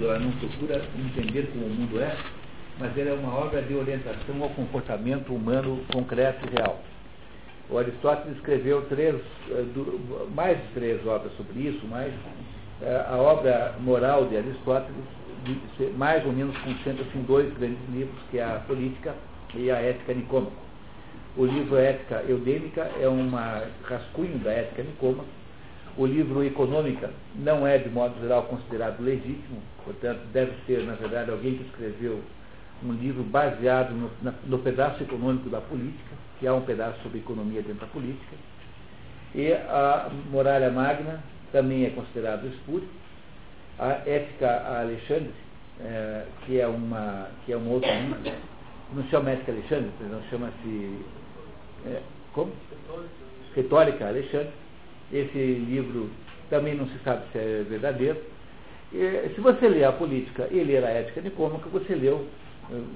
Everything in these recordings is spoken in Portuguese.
mundo, ela não procura entender como o mundo é, mas ela é uma obra de orientação ao comportamento humano concreto e real. O Aristóteles escreveu três, eh, mais de três obras sobre isso, mas eh, a obra moral de Aristóteles, mais ou menos concentra-se em dois grandes livros, que é a Política e a Ética Nicômaca. O livro Ética Eudêmica é um rascunho da Ética Nicômaca. O livro Econômica não é, de modo geral, considerado legítimo, portanto, deve ser, na verdade, alguém que escreveu um livro baseado no, no pedaço econômico da política que há um pedaço sobre economia dentro da política. E a Muralha Magna também é considerado espúrio. A Ética a Alexandre, é, que, é uma, que é um outro livro, não chama Ética Alexandre, não chama-se. É, como? Retórica Alexandre. Esse livro também não se sabe se é verdadeiro. E, se você ler a política e ler a ética nicômaca, você leu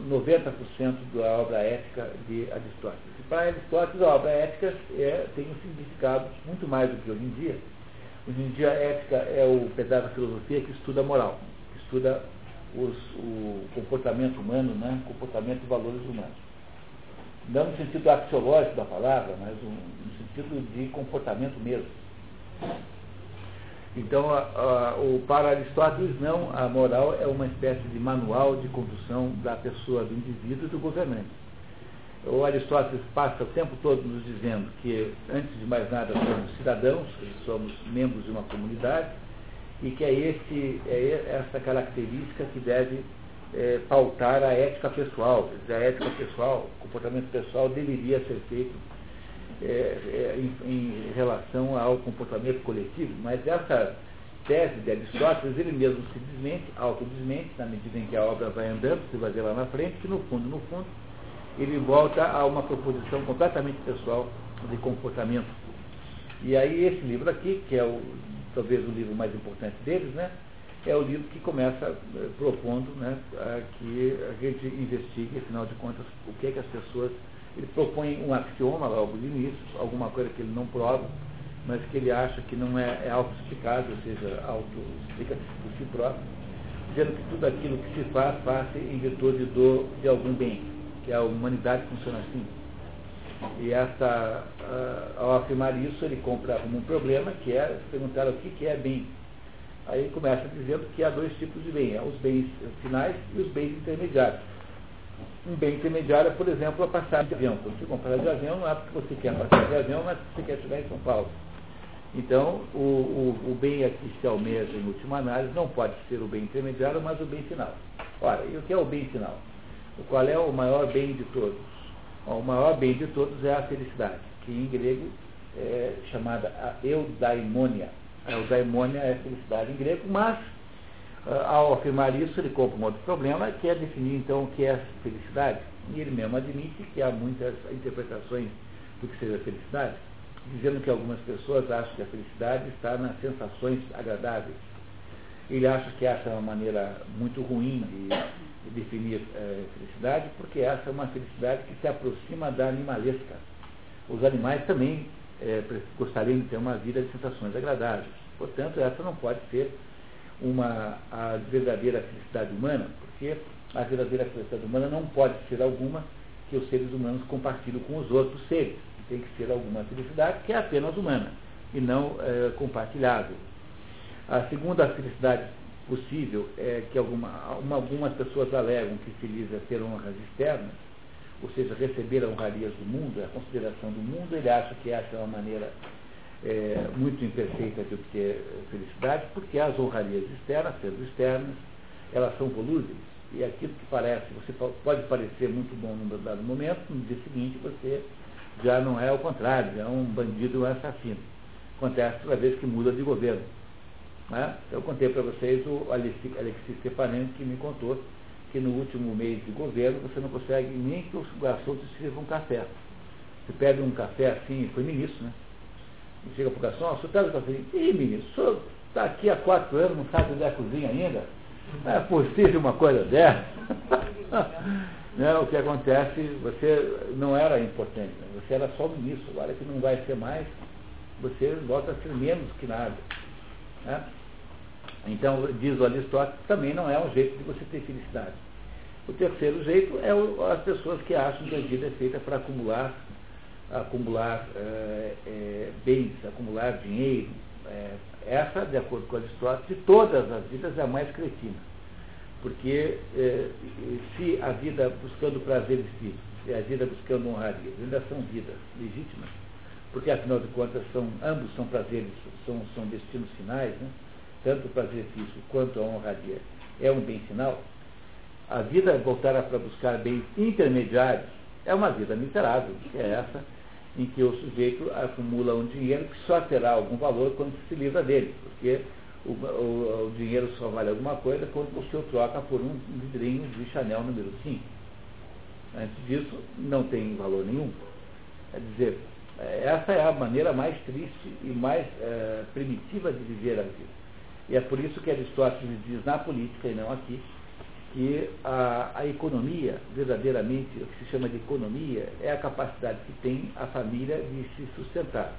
90% da obra ética de Aristóteles. E para Aristóteles, a obra ética é, tem um significado muito mais do que hoje em dia. Hoje em dia, a ética é o pedaço da filosofia que estuda a moral, que estuda os, o comportamento humano, né? comportamento e valores humanos. Não no sentido axiológico da palavra, mas no sentido de comportamento mesmo. Então, a, a, o, para Aristóteles, não, a moral é uma espécie de manual de condução da pessoa, do indivíduo e do governante. O Aristóteles passa o tempo todo nos dizendo que, antes de mais nada, somos cidadãos, somos membros de uma comunidade, e que é, esse, é essa característica que deve é, pautar a ética pessoal. A ética pessoal, o comportamento pessoal deveria ser feito é, é, em, em, relação ao comportamento coletivo, mas essa tese de Aristóteles, ele mesmo se desmente, autodesmente, na medida em que a obra vai andando, você vai ver lá na frente, que no fundo, no fundo, ele volta a uma proposição completamente pessoal de comportamento. E aí esse livro aqui, que é o, talvez o livro mais importante deles, né, é o livro que começa eh, propondo né, que a gente investigue, afinal de contas, o que é que as pessoas ele propõe um axioma logo de início, alguma coisa que ele não prova, mas que ele acha que não é, é auto-explicado, ou seja, auto-explica por si próprio, dizendo que tudo aquilo que se faz, faz em virtude do, de algum bem, que a humanidade funciona assim. E essa, ao afirmar isso, ele compra um problema, que é perguntar o que, que é bem. Aí começa dizendo que há dois tipos de bem, os bens finais e os bens intermediários um bem intermediário, por exemplo, a passagem de avião. Quando você comprar de avião, não é porque você quer passar de avião, mas porque você quer chegar em São Paulo. Então, o, o, o bem aqui se almeja, em última análise, não pode ser o bem intermediário, mas o bem final. Ora, e o que é o bem final? Qual é o maior bem de todos? O maior bem de todos é a felicidade, que em grego é chamada eudaimonia. A eudaimonia é felicidade em grego, mas ao afirmar isso, ele compra um outro problema, que é definir então o que é felicidade. E ele mesmo admite que há muitas interpretações do que seja felicidade, dizendo que algumas pessoas acham que a felicidade está nas sensações agradáveis. Ele acha que essa é uma maneira muito ruim de, de definir é, felicidade, porque essa é uma felicidade que se aproxima da animalesca. Os animais também é, gostariam de ter uma vida de sensações agradáveis. Portanto, essa não pode ser uma, a verdadeira felicidade humana, porque a verdadeira felicidade humana não pode ser alguma que os seres humanos compartilham com os outros seres. Tem que ser alguma felicidade que é apenas humana e não é, compartilhável. A segunda felicidade possível é que alguma, uma, algumas pessoas alegam que feliz é ter honras externas, ou seja, receber honrarias do mundo, a consideração do mundo, ele acha que essa é uma maneira é, muito imperfeita de obter felicidade, porque as honrarias externas, sendo externas, elas são volúveis. E aquilo que parece, você pode parecer muito bom num dado momento, no dia seguinte você já não é o contrário, é um bandido, um assassino. Acontece toda vez que muda de governo. Né? Eu contei para vocês o Alexis Stepanenko que me contou que no último mês de governo você não consegue nem que os garçons te sirvam um café. Você pede um café assim, foi ministro, né? Chega para o garçom, o senhor traz o café? Ih, menino, o senhor está aqui há quatro anos, não sabe onde é a cozinha ainda? Não é possível uma coisa dessa? né, o que acontece, você não era importante, né? você era só ministro, agora que não vai ser mais, você volta a ser menos que nada. Né? Então, diz o Aristóteles, também não é um jeito de você ter felicidade. O terceiro jeito é o, as pessoas que acham que a vida é feita para acumular, acumular é, é, bens, acumular dinheiro. É, essa, de acordo com Aristóteles, de todas as vidas é a mais cretina. Porque se a vida buscando prazeres físicos e a vida buscando honraria ainda são vidas legítimas, porque afinal de contas são, ambos são prazeres, são, são destinos finais, né? tanto o prazer físico quanto a honraria é um bem final, a vida voltar para buscar bens intermediários é uma vida miserável, que é essa em que o sujeito acumula um dinheiro que só terá algum valor quando se livra dele, porque o, o, o dinheiro só vale alguma coisa quando você o troca por um vidrinho de Chanel número 5. Antes disso, não tem valor nenhum. Quer dizer, é, essa é a maneira mais triste e mais é, primitiva de viver a vida. E é por isso que Aristóteles diz na política e não aqui, que a, a, economia, verdadeiramente, o que se chama de economia, é a capacidade que tem a família de se sustentar.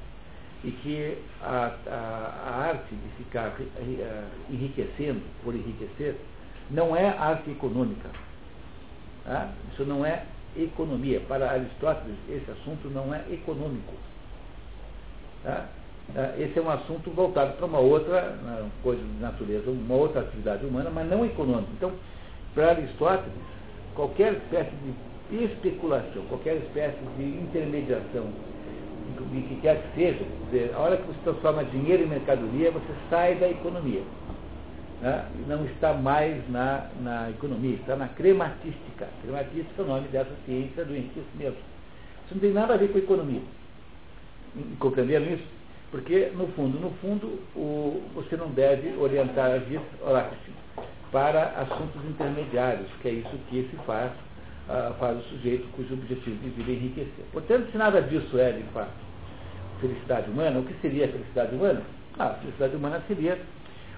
E que a, a, a arte de ficar eh, enriquecendo por enriquecer não é arte econômica. Tá? Isso não é economia. Para Aristóteles, esse assunto não é econômico. Tá? Tá? Esse é um assunto voltado para uma outra coisa de natureza, uma outra atividade humana, mas não econômica. Então, para Aristóteles, qualquer espécie de especulação, qualquer espécie de intermediação, de que quer que seja, dizer, a hora que você transforma dinheiro em mercadoria, você sai da economia. Né? Não está mais na, na economia, está na crematística. Crematística é o nome dessa ciência do enriquecimento. Isso não tem nada a ver com economia. Compreenderam isso? Porque, no fundo, no fundo, o, você não deve orientar a vida, para assuntos intermediários, que é isso que se faz, uh, faz o sujeito cujo objetivo de vida é enriquecer. Portanto, se nada disso é, de fato, felicidade humana, o que seria a felicidade humana? Ah, a felicidade humana seria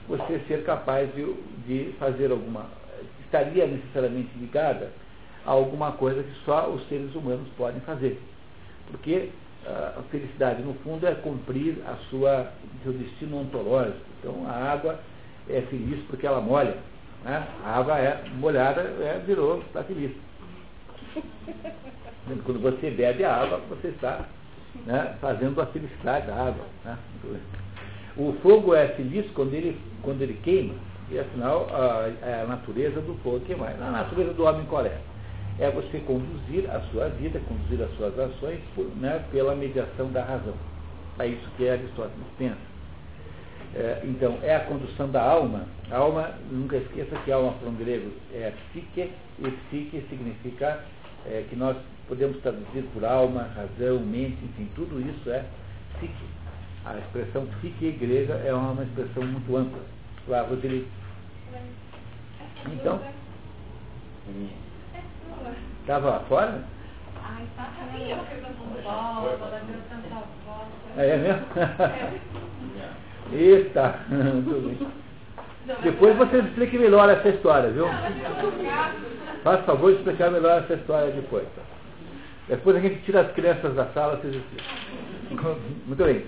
você ser capaz de, de fazer alguma. estaria necessariamente ligada a alguma coisa que só os seres humanos podem fazer. Porque uh, a felicidade, no fundo, é cumprir a sua, seu destino ontológico. Então, a água é feliz porque ela molha. Né? A água é molhada, é, virou, está feliz. Quando você bebe a água, você está né, fazendo a felicidade da água. Né? O fogo é feliz quando ele, quando ele queima, e afinal a, é a natureza do fogo queimar. A natureza do homem qual é? É você conduzir a sua vida, conduzir as suas ações por, né, pela mediação da razão. É isso que Aristóteles pensa. É, então, é a condução da alma. A alma, nunca esqueça que alma para um grego é psique, e psique significa é, que nós podemos traduzir por alma, razão, mente, enfim, tudo isso é psique. A expressão psique grega é uma expressão muito ampla. Lá, Rodrigo. Então. Estava lá fora? Ai, tá aí, eu fui pra São da minha tanta volta. É mesmo? Eita, Depois você explique melhor essa história, viu? Faz favor de explicar melhor essa história depois. Depois a gente tira as crianças da sala, vocês explicam. Muito bem.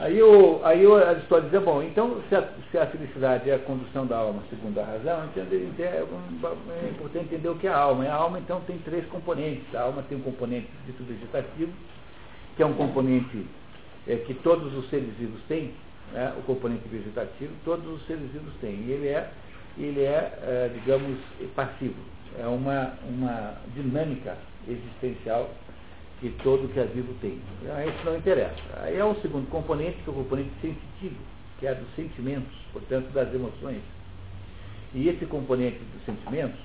Aí, o, aí a história diz, bom, então se a, se a, felicidade é a condução da alma segundo a razão, entende, é, é importante entender o que é a alma. E a alma então tem três componentes. A alma tem um componente dito vegetativo, que é um componente é, que todos os seres vivos têm, né, o componente vegetativo, todos os seres vivos têm. E ele é, ele é, é digamos, passivo. É uma, uma dinâmica existencial que todo que é vivo tem. Então, isso não interessa. Aí é o segundo componente, que é o componente sensitivo, que é dos sentimentos, portanto, das emoções. E esse componente dos sentimentos,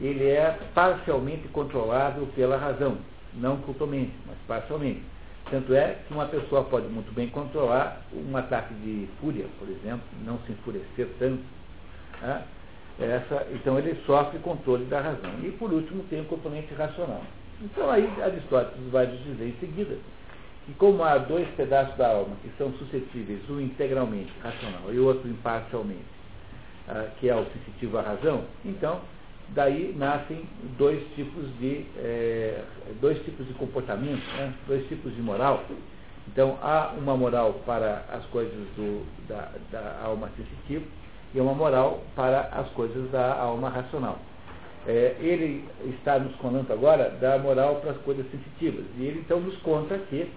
ele é parcialmente controlável pela razão, não totalmente, mas parcialmente. Tanto é que uma pessoa pode muito bem controlar um ataque de fúria, por exemplo, não se enfurecer tanto. Né? Essa, então ele sofre controle da razão. E por último tem o componente racional. Então aí Aristóteles vai nos dizer em seguida que como há dois pedaços da alma que são suscetíveis, um integralmente racional e o outro imparcialmente, ah, que é o sensitivo à razão, então daí nascem dois tipos de, é, dois tipos de comportamento, né? dois tipos de moral. Então há uma moral para as coisas do, da, da alma sensitiva e uma moral para as coisas da alma racional. É, ele está nos contando agora da moral para as coisas sensitivas. E ele então nos conta que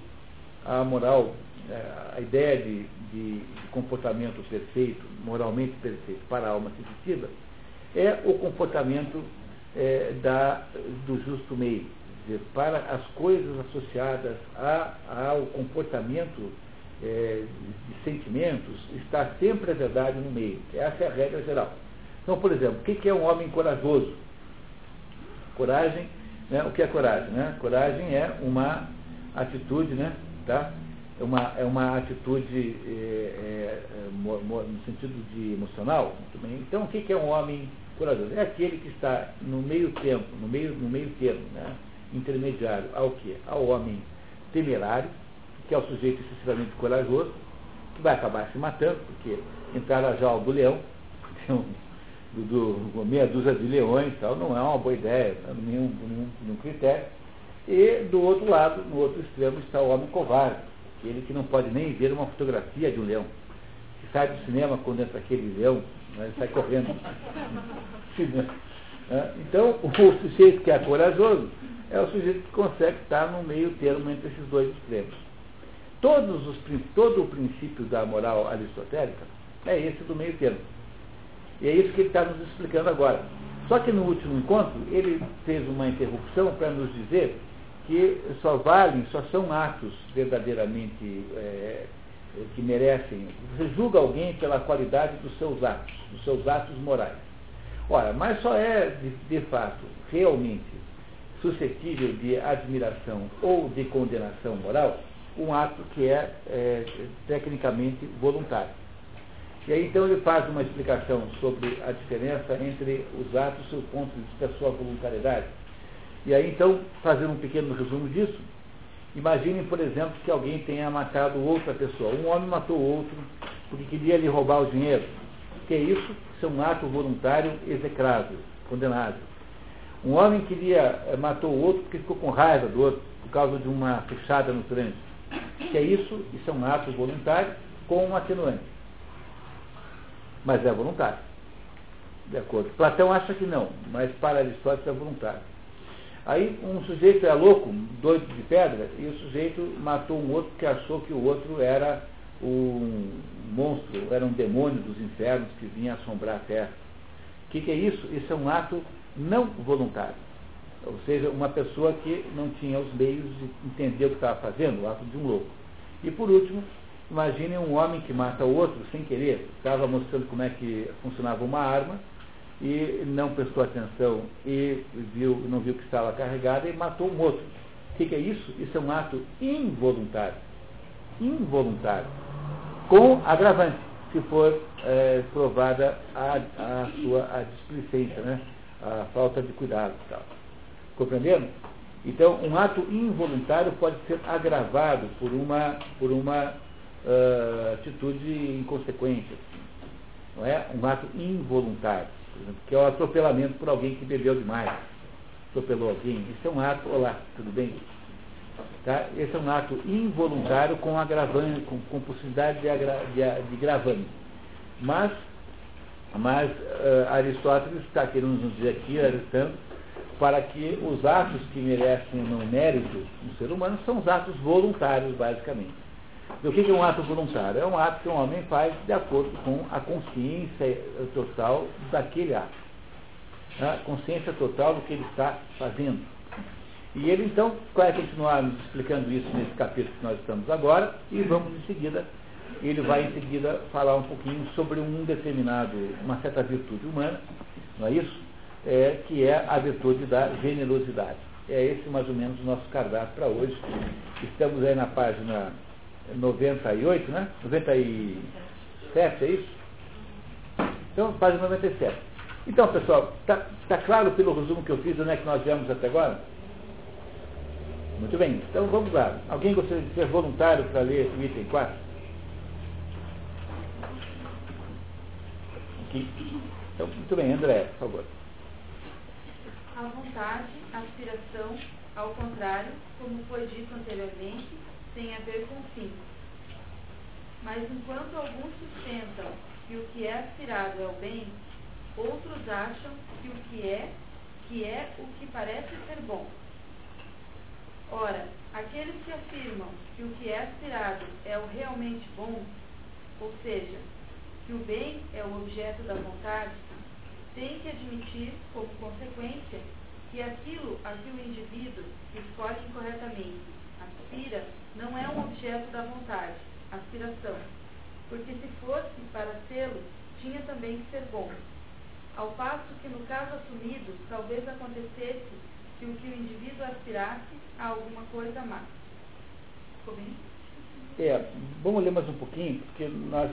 a moral, é, a ideia de, de, de, comportamento perfeito, moralmente perfeito para a alma sensitiva, é o comportamento é, da, do justo meio. Dizer, para as coisas associadas a, ao comportamento é, de sentimentos, está sempre a verdade no meio. Essa é a regra geral. Então, por exemplo, o que é um homem corajoso? Coragem, né? o que é coragem? Né? Coragem é uma atitude, né? tá? é, uma, é uma atitude é, é, é no sentido de emocional. Então, o que é um homem corajoso? É aquele que está no meio tempo, no meio, no meio termo, né? intermediário ao que? Ao homem temerário, que é o sujeito excessivamente corajoso, que vai acabar se matando, porque entrar na jaula do leão, um, do, do, meia dúzia de leões tal, não é uma boa ideia, nenhum, nenhum, nenhum critério. E do outro lado, no outro extremo, está o homem covarde, aquele que não pode nem ver uma fotografia de um leão. Que sai do cinema quando entra aquele leão, né, ele sai correndo. Né? Então, o sujeito que é corajoso é o sujeito que consegue estar no meio termo entre esses dois extremos. Todos os, todo o princípio da moral aristotélica é esse do meio termo. E é isso que ele está nos explicando agora. Só que no último encontro, ele fez uma interrupção para nos dizer que só valem, só são atos verdadeiramente é, que merecem. Você julga alguém pela qualidade dos seus atos, dos seus atos morais. Ora, mas só é, de, de fato, realmente suscetível de admiração ou de condenação moral um ato que é, é tecnicamente voluntário. E aí então ele faz uma explicação sobre a diferença entre os atos e o ponto de vista da sua voluntariedade. E aí então, fazendo um pequeno resumo disso, imaginem, por exemplo, que alguém tenha matado outra pessoa. Um homem matou outro porque queria lhe roubar o dinheiro. Que é isso? Isso é um ato voluntário execrável, condenável. Um homem queria, eh, matou o outro porque ficou com raiva do outro, por causa de uma fechada no trânsito que é isso, isso é um ato voluntário com um atenuante. Mas é voluntário. De acordo. Platão acha que não, mas para Aristóteles é voluntário. Aí um sujeito é louco, doido de pedra, e o sujeito matou um outro que achou que o outro era um monstro, era um demônio dos infernos que vinha assombrar a terra. O que, que é isso? Isso é um ato não voluntário. Ou seja, uma pessoa que não tinha os meios de entender o que estava fazendo, o ato de um louco. E por último, imagine um homem que mata o outro sem querer, estava mostrando como é que funcionava uma arma e não prestou atenção e viu, não viu que estava carregada e matou um outro. O que, que é isso? Isso é um ato involuntário. Involuntário. Com agravante, se for é, provada a, a sua a displicência, né? a falta de cuidado e tal. Compreenderam? Então, um ato involuntário pode ser agravado por uma, por uma uh, atitude inconsequente. Assim, não é? Um ato involuntário, por exemplo, que é o atropelamento por alguém que bebeu demais. Atropelou alguém. Isso é um ato, olá, tudo bem? Tá? Esse é um ato involuntário com agravante, com, com possibilidade de, agra, de, de gravante. Mas, mas uh, Aristóteles está querendo nos dizer aqui, Aristóteles, para que os atos que merecem não mérito no ser humano são os atos voluntários, basicamente. O que é um ato voluntário? É um ato que um homem faz de acordo com a consciência total daquele ato. A consciência total do que ele está fazendo. E ele então vai continuar nos explicando isso nesse capítulo que nós estamos agora, e vamos em seguida, ele vai em seguida falar um pouquinho sobre um determinado, uma certa virtude humana, não é isso? é, que é a virtude da generosidade. É esse mais ou menos o nosso cardápio para hoje. Estamos aí na página 98, né? 97, é isso? Então, página 97. Então, pessoal, está tá claro pelo resumo que eu fiz onde é que nós viemos até agora? Muito bem, então vamos lá. Alguém gostaria de ser voluntário para ler o item 4? Aqui. Então, muito bem, André, por favor a vontade, aspiração, ao contrário, como foi dito anteriormente, tem a ver com fim. Mas enquanto alguns sustentam que que o que é aspirado é o bem, outros acham que o que é, que é o que parece ser bom. Ora, aqueles que afirmam que o que é aspirado é o realmente bom, ou seja, que o bem é o objeto da vontade, têm que admitir, como consequência, que aquilo a que o indivíduo escolhe incorretamente aspira não é um objeto da vontade, aspiração, porque se fosse para sê-lo, tinha também que ser bom. Ao passo que no caso assumido, talvez acontecesse que o que o indivíduo aspirasse a alguma coisa má. Ficou bem? É, vamos ler mais um pouquinho, porque nós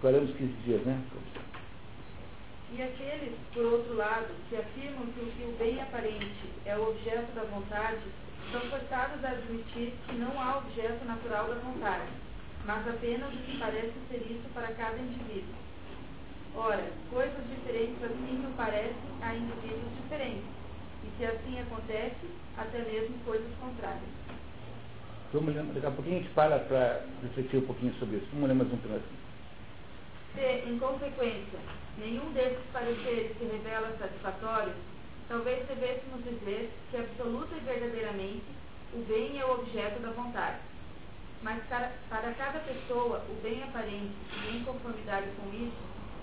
paramos 15 dias, né? E aqueles, por outro lado, que afirmam que o que o bem aparente é o objeto da vontade, são forçados a admitir que não há objeto natural da vontade, mas apenas o que parece ser isso para cada indivíduo. Ora, coisas diferentes assim não parecem a indivíduos diferentes, e se assim acontece, até mesmo coisas contrárias. Vamos ler, daqui a pouquinho a gente para para refletir um pouquinho sobre isso. Vamos ler mais um pedacinho. Se, em consequência, nenhum desses pareceres se revela satisfatório, talvez devêssemos dizer que absoluta e verdadeiramente o bem é o objeto da vontade. Mas para, para cada pessoa, o bem aparente e em conformidade com isso,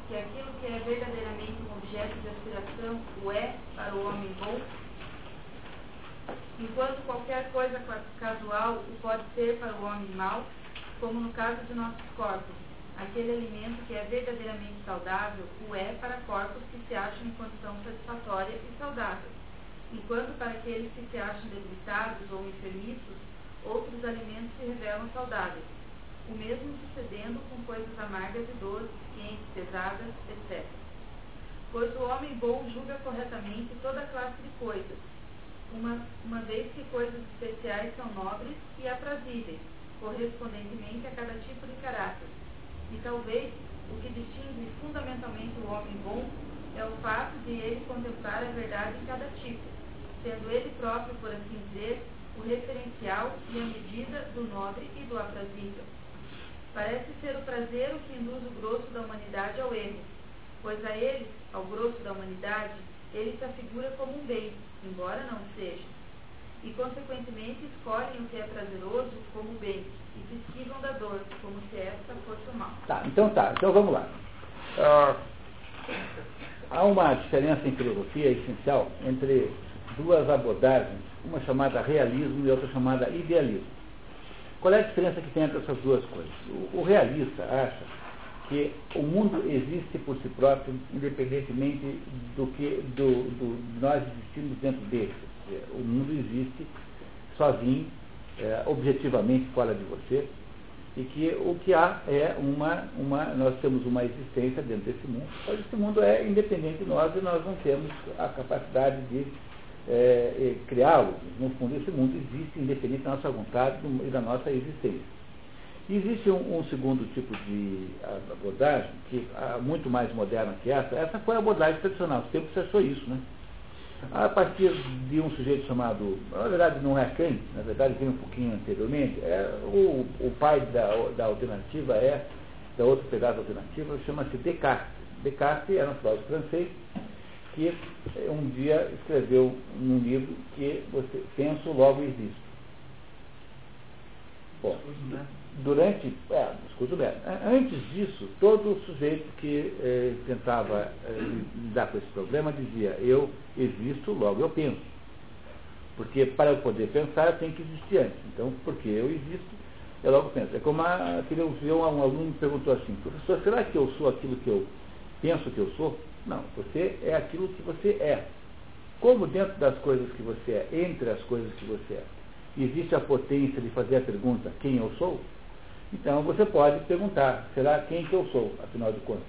que aquilo que é verdadeiramente um objeto de aspiração o é para o homem bom, enquanto qualquer coisa casual o pode ser para o homem mau, como no caso de nossos corpos, aquele alimento que é verdadeiramente saudável o é para corpos que se acham em condição satisfatória e saudável, enquanto para aqueles que se acham debilitados ou enfermiços, outros alimentos se revelam saudáveis, o mesmo sucedendo com coisas amargas e doces, quentes, pesadas, etc. Pois o homem bom julga corretamente toda classe de coisas, uma, uma vez que coisas especiais são nobres e aprazíveis, correspondentemente a cada tipo de caráter e talvez o que distingue fundamentalmente o homem bom é o fato de ele contemplar a verdade em cada tipo, sendo ele próprio, por assim dizer, o referencial e a medida do nobre e do aprazível. Parece ser o prazer o que induz o grosso da humanidade ao erro, pois a ele, ao grosso da humanidade, ele se afigura como um bem, embora não seja. E, consequentemente, escolhem o que é prazeroso como bem, e se esquivam da dor, como se esta fosse o mal. Tá, então tá. Então vamos lá. Uh, há uma diferença em filosofia essencial entre duas abordagens, uma chamada realismo e outra chamada idealismo. Qual é a diferença que tem entre essas duas coisas? O, o realista acha que o mundo existe por si próprio, independentemente do que do, do nós existimos dentro dele. O mundo existe sozinho, é, objetivamente fora de você, e que o que há é uma, uma, nós temos uma existência dentro desse mundo, mas esse mundo é independente de nós e nós não temos a capacidade de é, criá-lo. No fundo, esse mundo existe independente da nossa vontade e da nossa existência. Existe um, um, segundo tipo de abordagem, que é muito mais moderna que essa. Essa foi a abordagem tradicional, sempre se achou isso, né? A partir de um sujeito chamado, na verdade não é quem, na verdade vem um pouquinho anteriormente, é, o, o pai da, da alternativa é, da outra pegada alternativa, chama-se Descartes. Descartes era um filósofo francês que um dia escreveu num livro que você penso, logo existo. Bom, durante, é, escuto bem, antes disso, todo sujeito que eh, tentava eh, lidar com esse problema dizia, eu existo, logo eu penso. Porque para eu poder pensar, eu tenho que existir antes. Então, porque eu existo, eu logo penso. É como aquele, um aluno me perguntou assim, professor, será que eu sou aquilo que eu penso que eu sou? Não, você é aquilo que você é. Como dentro das coisas que você é, entre as coisas que você é, existe a potência de fazer a pergunta quem eu sou? Então você pode perguntar, será quem que eu sou, afinal de contas?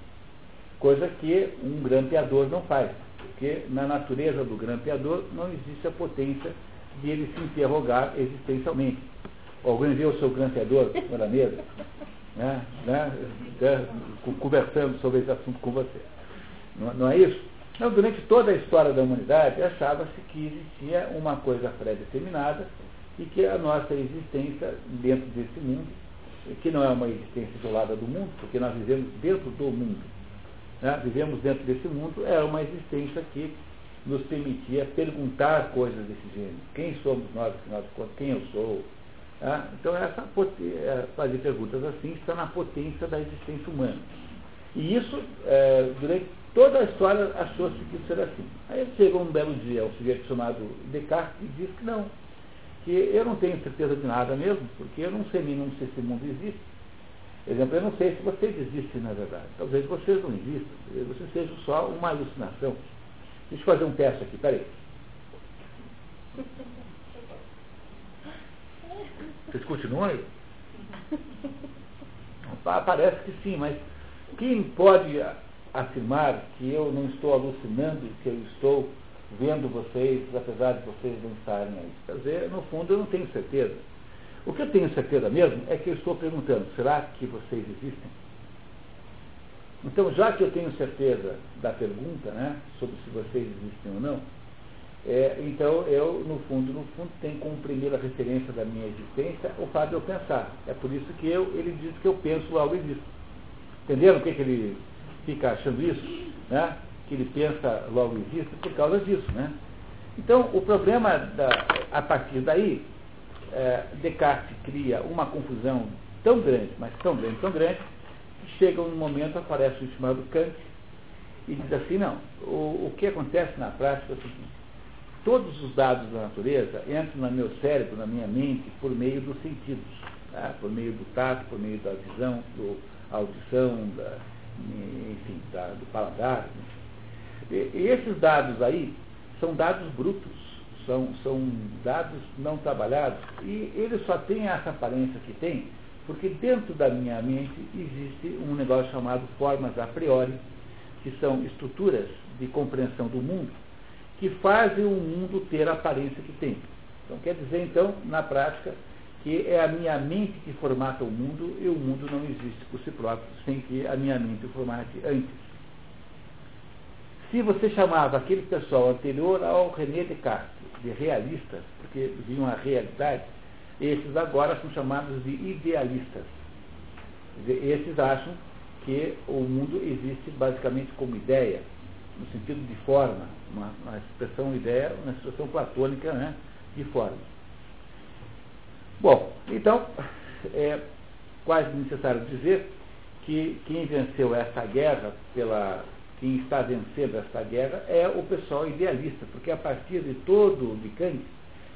Coisa que um grampeador não faz, porque na natureza do grampeador não existe a potência de ele se interrogar existencialmente. Alguém vê o seu grampeador na mesa, né, né, conversando sobre esse assunto com você. Não, não é isso? Então, durante toda a história da humanidade, achava-se que existia uma coisa pré-determinada e que a nossa existência dentro desse mundo que não é uma existência isolada do mundo, porque nós vivemos dentro do mundo. né, vivemos dentro desse mundo, era uma existência que nos permitia perguntar coisas desse gênero. Quem somos nós, afinal de contas? Quem eu sou? Né? Então, essa, é, fazer perguntas assim está na potência da existência humana. E isso, é, durante toda a história, achou-se que isso era assim. Aí chegou um belo dia um sujeito chamado Descartes e disse que não, que eu não tenho certeza de nada mesmo, porque eu não sei nem se esse mundo existe. Exemplo, eu não sei se vocês existem na verdade. Talvez vocês não existam, talvez vocês sejam só uma alucinação. Deixa eu fazer um teste aqui, peraí. Vocês continuam aí? Parece que sim, mas quem pode afirmar que eu não estou alucinando, que eu estou vendo vocês, apesar de vocês não estarem aí? Quer dizer, no fundo, eu não tenho certeza. O que eu tenho certeza mesmo é que eu estou perguntando, será que vocês existem? Então, já que eu tenho certeza da pergunta, né, sobre se vocês existem ou não, é, então eu, no fundo, no fundo, tenho como primeira referência da minha existência o fato de eu pensar. É por isso que eu, ele diz que eu penso, logo existo. Entenderam o que, que ele fica achando isso? Né? Que ele pensa, logo existe, por causa disso. Né? Então, o problema, da, a partir daí, é, Descartes cria uma confusão tão grande, mas tão grande, tão grande, que chega um momento, aparece o chamado Kant, e diz assim, não, o, o que acontece na prática é o seguinte, todos os dados da natureza entram no meu cérebro, na minha mente, por meio dos sentidos, tá? por meio do tato, por meio da visão, da audição, da, enfim, da, do paladar. E, e esses dados aí são dados brutos, são, são dados não trabalhados, e eles só têm essa aparência que tem, porque dentro da minha mente existe um negócio chamado formas a priori, que são estruturas de compreensão do mundo, que fazem o mundo ter a aparência que tem. Então quer dizer, então, na prática, que é a minha mente que formata o mundo e o mundo não existe por si próprio, sem que a minha mente o formate antes. Se você chamava aquele pessoal anterior ao René Descartes de realistas, porque viam a realidade, esses agora são chamados de idealistas. Esses acham que o mundo existe basicamente como ideia, no sentido de forma, uma, uma expressão ideia, uma expressão platônica né, de forma. Bom, então, é quase necessário dizer que quem venceu essa guerra, pela, quem está vencendo essa guerra, é o pessoal idealista, porque a partir de todo de Kant,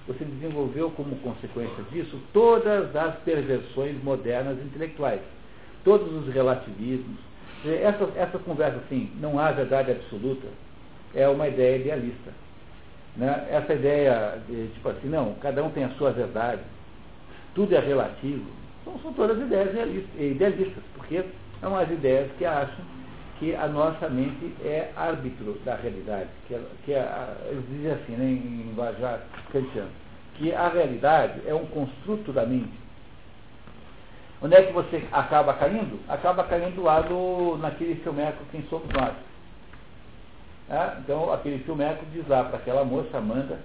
você desenvolveu como consequência disso todas as perversões modernas intelectuais, todos os relativismos. Essa, essa conversa assim, não há verdade absoluta, é uma ideia idealista. Né? Essa ideia de, tipo assim, não, cada um tem a sua verdade, tudo é relativo, então, são todas ideias idealistas, porque são as ideias que acham que a nossa mente é árbitro da realidade, que, que eles dizem assim, né, em linguajar kantiano, que a realidade é um construto da mente. Onde é que você acaba caindo? Acaba caindo lá do, naquele filmeco Quem Somos Nós. É? Então, aquele filmeco diz lá para aquela moça, Amanda,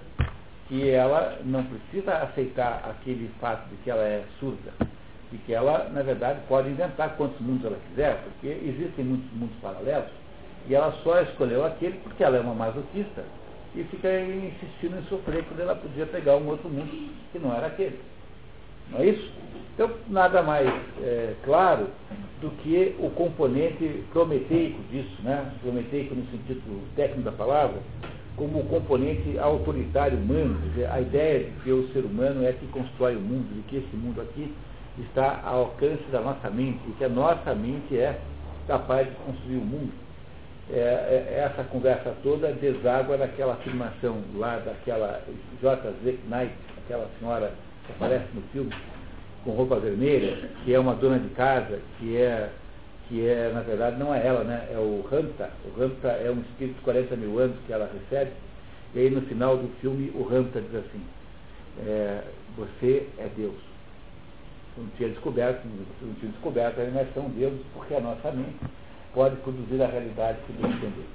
que ela não precisa aceitar aquele fato de que ela é surda, e que ela, na verdade, pode inventar quantos mundos ela quiser, porque existem muitos mundos paralelos, e ela só escolheu aquele porque ela é uma masoquista e fica insistindo em sofrer quando ela podia pegar um outro mundo que não era aquele. Não é isso? Então, nada mais é, claro do que o componente prometeico disso, né? prometeico no sentido técnico da palavra, como o componente autoritário humano, a ideia de que o ser humano é que constrói o mundo, de que esse mundo aqui está ao alcance da nossa mente, e que a nossa mente é capaz de construir o mundo. É, é, essa conversa toda deságua naquela afirmação lá daquela J.Z. Knight, aquela senhora que aparece no filme, com roupa vermelha, que é uma dona de casa, que é, que é na verdade, não é ela, né? É o Ramta. O Ramta é um espírito de 40 mil anos que ela recebe. E aí no final do filme o Ramta diz assim, é, você é Deus. Não tinha descoberto, não tinha descoberto, nós somos Deus, porque a nossa mente pode produzir a realidade que Deus entender.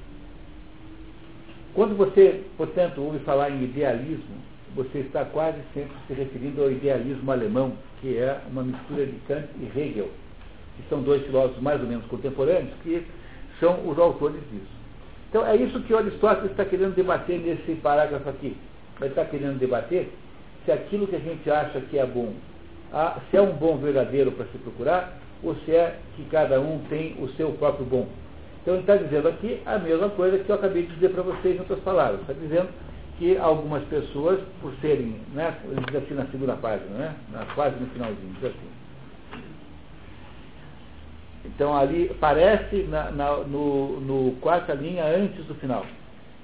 Quando você, portanto, ouve falar em idealismo, você está quase sempre se referindo ao idealismo alemão, que é uma mistura de Kant e Hegel, que são dois filósofos mais ou menos contemporâneos, que são os autores disso. Então é isso que Aristóteles está querendo debater nesse parágrafo aqui. Ele está querendo debater se aquilo que a gente acha que é bom, se é um bom verdadeiro para se procurar, ou se é que cada um tem o seu próprio bom. Então ele está dizendo aqui a mesma coisa que eu acabei de dizer para vocês em outras palavras. Está dizendo que algumas pessoas, por serem, né, diz assim na segunda página, né, quase no finalzinho, diz assim. Então ali parece na, na, no, no quarta linha antes do final.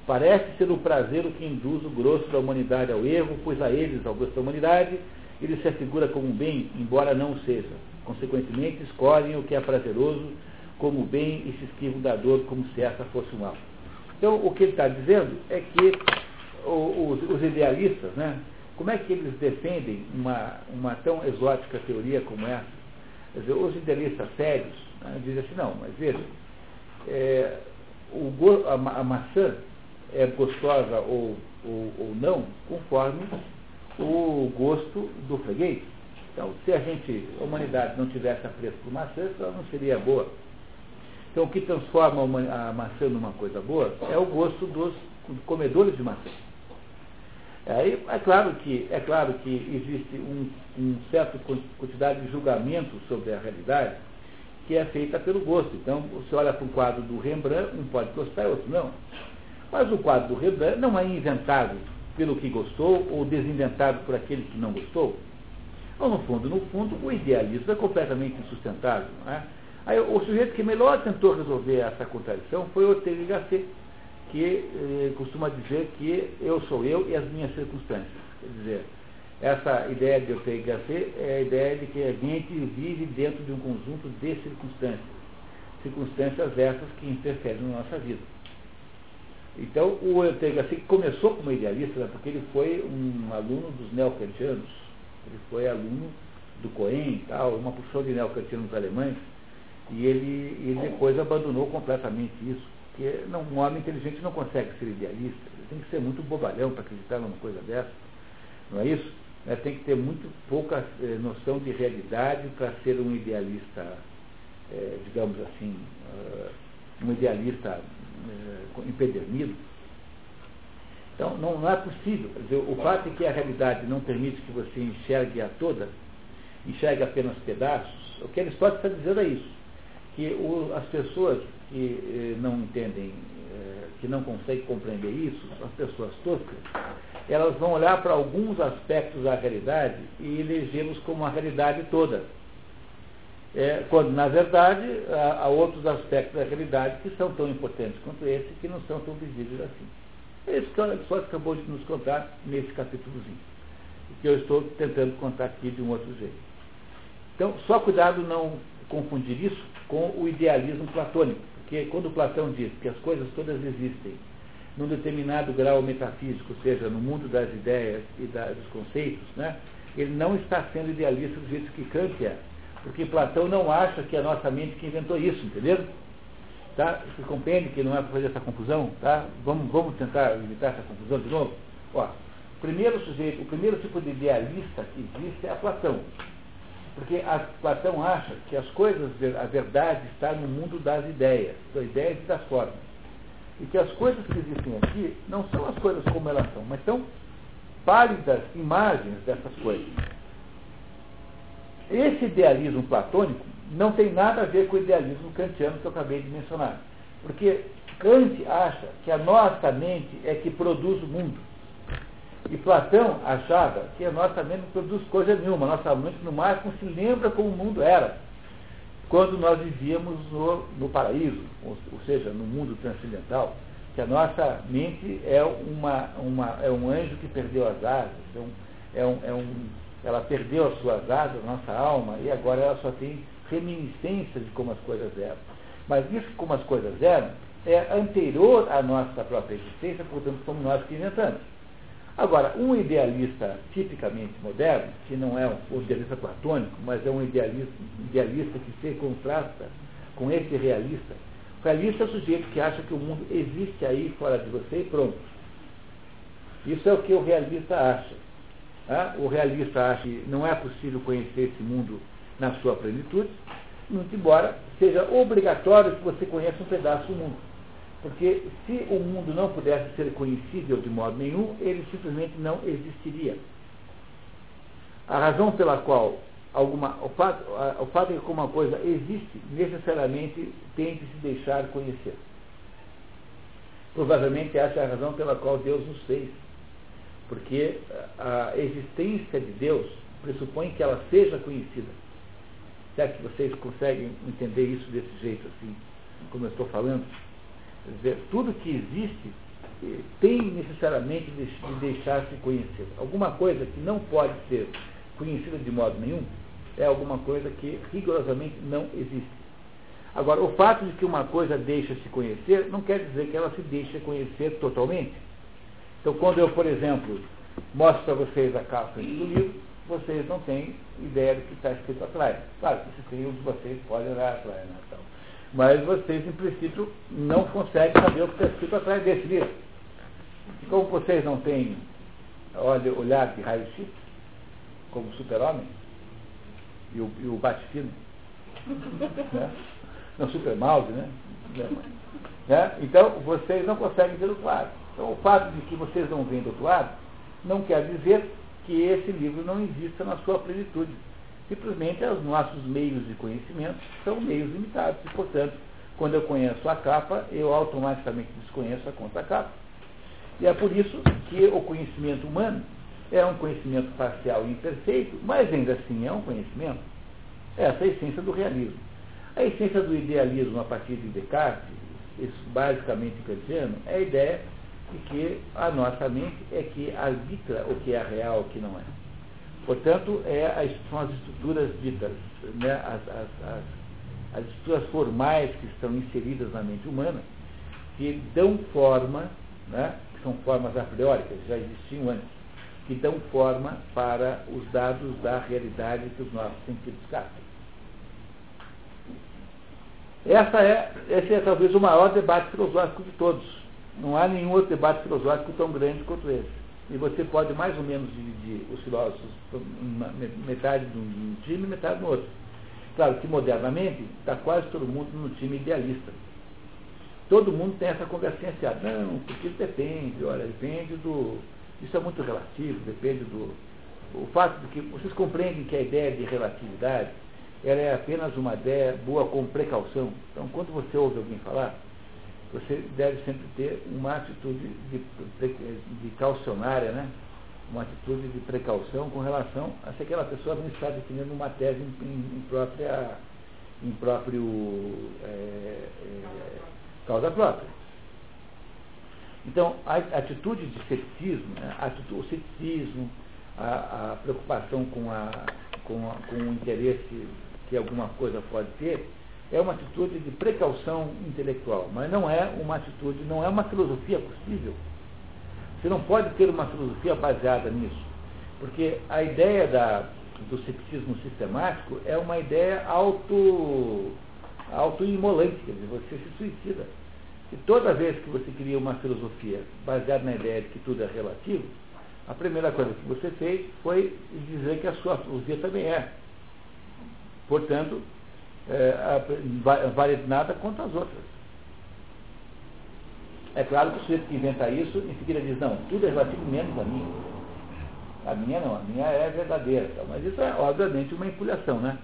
Parece ser o prazer o que induz o grosso da humanidade ao erro, pois a eles, ao grosso da humanidade, ele se afigura como bem, embora não seja. Consequentemente, escolhem o que é prazeroso como bem e se esquivam da dor como se essa fosse um mal. Então, o que ele está dizendo é que os, os, idealistas, né, como é que eles defendem uma, uma tão exótica teoria como essa? Quer dizer, os idealistas sérios né, dizem assim, não, mas veja, é, o, a, a, maçã é gostosa ou, ou, ou não, conforme o gosto do freguês. Então, se a gente, a humanidade não tivesse apreço por maçã, ela não seria boa. Então, o que transforma a maçã numa coisa boa é o gosto dos comedores de maçã. Aí, é claro que, é claro que existe um, um certa quantidade de julgamento sobre a realidade que é feita pelo gosto. Então, você olha para um quadro do Rembrandt, um pode gostar, outro não. Mas o quadro do Rembrandt não é inventado pelo que gostou ou desinventado por aquele que não gostou. Ou, no fundo, no fundo, o idealismo é completamente insustentável. É? Aí, o sujeito que melhor tentou resolver essa contradição foi Ortega y Gasset, que eh, costuma dizer que eu sou eu e as minhas circunstâncias. Quer dizer, essa ideia de Ortega Gasset é a ideia de que a gente vive dentro de um conjunto de circunstâncias. Circunstâncias essas que interferem na nossa vida. Então, o Ortega Gasset começou como idealista, né, porque ele foi um aluno dos neocantianos. Ele foi aluno do Cohen e tal, uma porção de neocantianos alemães, e ele, ele depois abandonou completamente isso. Porque não, um homem inteligente não consegue ser idealista, ele tem que ser muito bobalhão para acreditar numa coisa dessa. Não é isso? É, tem que ter muito pouca eh, noção de realidade para ser um idealista, eh, digamos assim, uh, um idealista uh, empedernido. Então, não, não é possível. Dizer, o fato é que a realidade não permite que você enxergue a toda, enxergue apenas pedaços, o que Aristóteles está dizendo é isso que o, as pessoas que eh, não entendem, eh, que não conseguem compreender isso, as pessoas toscas, elas vão olhar para alguns aspectos da realidade e elegê-los como a realidade toda. É, quando, na verdade, há, há, outros aspectos da realidade que são tão importantes quanto esse que não são tão visíveis assim. É isso que o Sócrates acabou de nos contar nesse capítulozinho. Que eu estou tentando contar aqui de um outro jeito. Então, só cuidado não confundir isso com o idealismo platônico. Porque quando Platão diz que as coisas todas existem num determinado grau metafísico, ou seja, no mundo das ideias e da, dos conceitos, né, ele não está sendo idealista do jeito que Kant é. Porque Platão não acha que é a nossa mente que inventou isso, entendeu? Tá? Você compreende que não é para fazer essa confusão? Tá? Vamos, vamos tentar evitar essa confusão de novo? Ó, o primeiro sujeito, o primeiro tipo de idealista que existe é a Platão. Porque a, Platão acha que as coisas, a verdade está no mundo das ideias, das ideias e das formas. E que as coisas que existem aqui não são as coisas como elas são, mas são pálidas imagens dessas coisas. Esse idealismo platônico não tem nada a ver com o idealismo kantiano que eu acabei de mencionar. Porque Kant acha que a nossa mente é que produz o mundo. E Platão achava que a nossa mente não produz coisa nenhuma, a nossa mente no máximo se lembra como o mundo era, quando nós vivíamos no, no paraíso, ou, ou, seja, no mundo transcendental, que a nossa mente é, uma, uma, é um anjo que perdeu as asas, é um, é um, é um, ela perdeu as suas asas, nossa alma, e agora ela só tem reminiscência de como as coisas eram. Mas isso como as coisas eram é anterior à nossa própria existência, portanto, somos nós que inventamos. Agora, um idealista tipicamente moderno, que não é um idealista platônico, mas é um idealista, idealista que se contrasta com esse realista, o realista é o sujeito que acha que o mundo existe aí fora de você e pronto. Isso é o que o realista acha. O realista acha que não é possível conhecer esse mundo na sua plenitude, muito embora seja obrigatório que você conheça um pedaço do mundo. Porque se o mundo não pudesse ser conhecível de modo nenhum, ele simplesmente não existiria. A razão pela qual alguma, o, fato, o fato de que uma coisa existe necessariamente tem de se deixar conhecer. Provavelmente essa é a razão pela qual Deus nos fez. Porque a existência de Deus pressupõe que ela seja conhecida. Será que vocês conseguem entender isso desse jeito assim, como eu estou falando? Quer dizer, tudo que existe eh, tem necessariamente de deixar-se conhecer. Alguma coisa que não pode ser conhecida de modo nenhum é alguma coisa que rigorosamente não existe. Agora, o fato de que uma coisa deixa se conhecer não quer dizer que ela se deixe conhecer totalmente. Então, quando eu, por exemplo, mostro para vocês a capa do livro, vocês não têm ideia do que está escrito atrás. Claro que se um de vocês pode olhar atrás, né, então. mas vocês, em princípio, não conseguem saber o que está escrito atrás desse livro. E como vocês não têm olha, olhar de raio-x, como super-homem, e o, e o bate-fino, né? não super-mouse, né? né? Então, vocês não conseguem ver o claro. Então, o fato de que vocês não veem do outro lado não quer dizer que esse livro não exista na sua plenitude. Simplesmente os nossos meios de conhecimento são meios limitados e, portanto, quando eu conheço a capa, eu automaticamente desconheço a contra-capa. E é por isso que o conhecimento humano é um conhecimento parcial e imperfeito, mas ainda assim é um conhecimento. Essa é a essência do realismo. A essência do idealismo a partir de Descartes, isso basicamente kantiano, é a ideia de que a nossa mente é que arbitra o que é real e o que não é. Portanto, é, são as estruturas ditas, né, as, as, as, as estruturas formais que estão inseridas na mente humana, que dão forma, né, que são formas a priori, que já existiam antes, que dão forma para os dados da realidade que os nossos sentidos captam. Essa é, esse é talvez o maior debate filosófico de todos. Não há nenhum outro debate filosófico tão grande quanto esse. E você pode mais ou menos dividir os filósofos metade de um time e metade no outro. Claro que modernamente está quase todo mundo no time idealista. Todo mundo tem essa conversinha assim, ah, não, porque depende, olha, depende do. Isso é muito relativo, depende do. O fato de que vocês compreendem que a ideia de relatividade ela é apenas uma ideia boa com precaução. Então, quando você ouve alguém falar, você deve sempre ter uma atitude de, de caucionária, né? uma atitude de precaução com relação a se aquela pessoa não está definindo uma tese em, em própria em próprio é, é, causa própria. Então, a atitude de ceticismo, né? o ceticismo, a, a preocupação com, a, com, a, com o interesse que alguma coisa pode ter, é uma atitude de precaução intelectual, mas não é uma atitude, não é uma filosofia possível. Você não pode ter uma filosofia baseada nisso, porque a ideia da, do ceticismo sistemático é uma ideia auto, auto-imolante, quer dizer, você se suicida. E toda vez que você cria uma filosofia baseada na ideia de que tudo é relativo, a primeira coisa que você fez foi dizer que a sua filosofia também é. Portanto, é, vale nada contra as outras. É claro que o sujeito que inventa isso, em seguida diz, não, tudo é relativo menos a minha. A minha não, a minha é verdadeira. Mas isso é, obviamente, uma empulhação, né?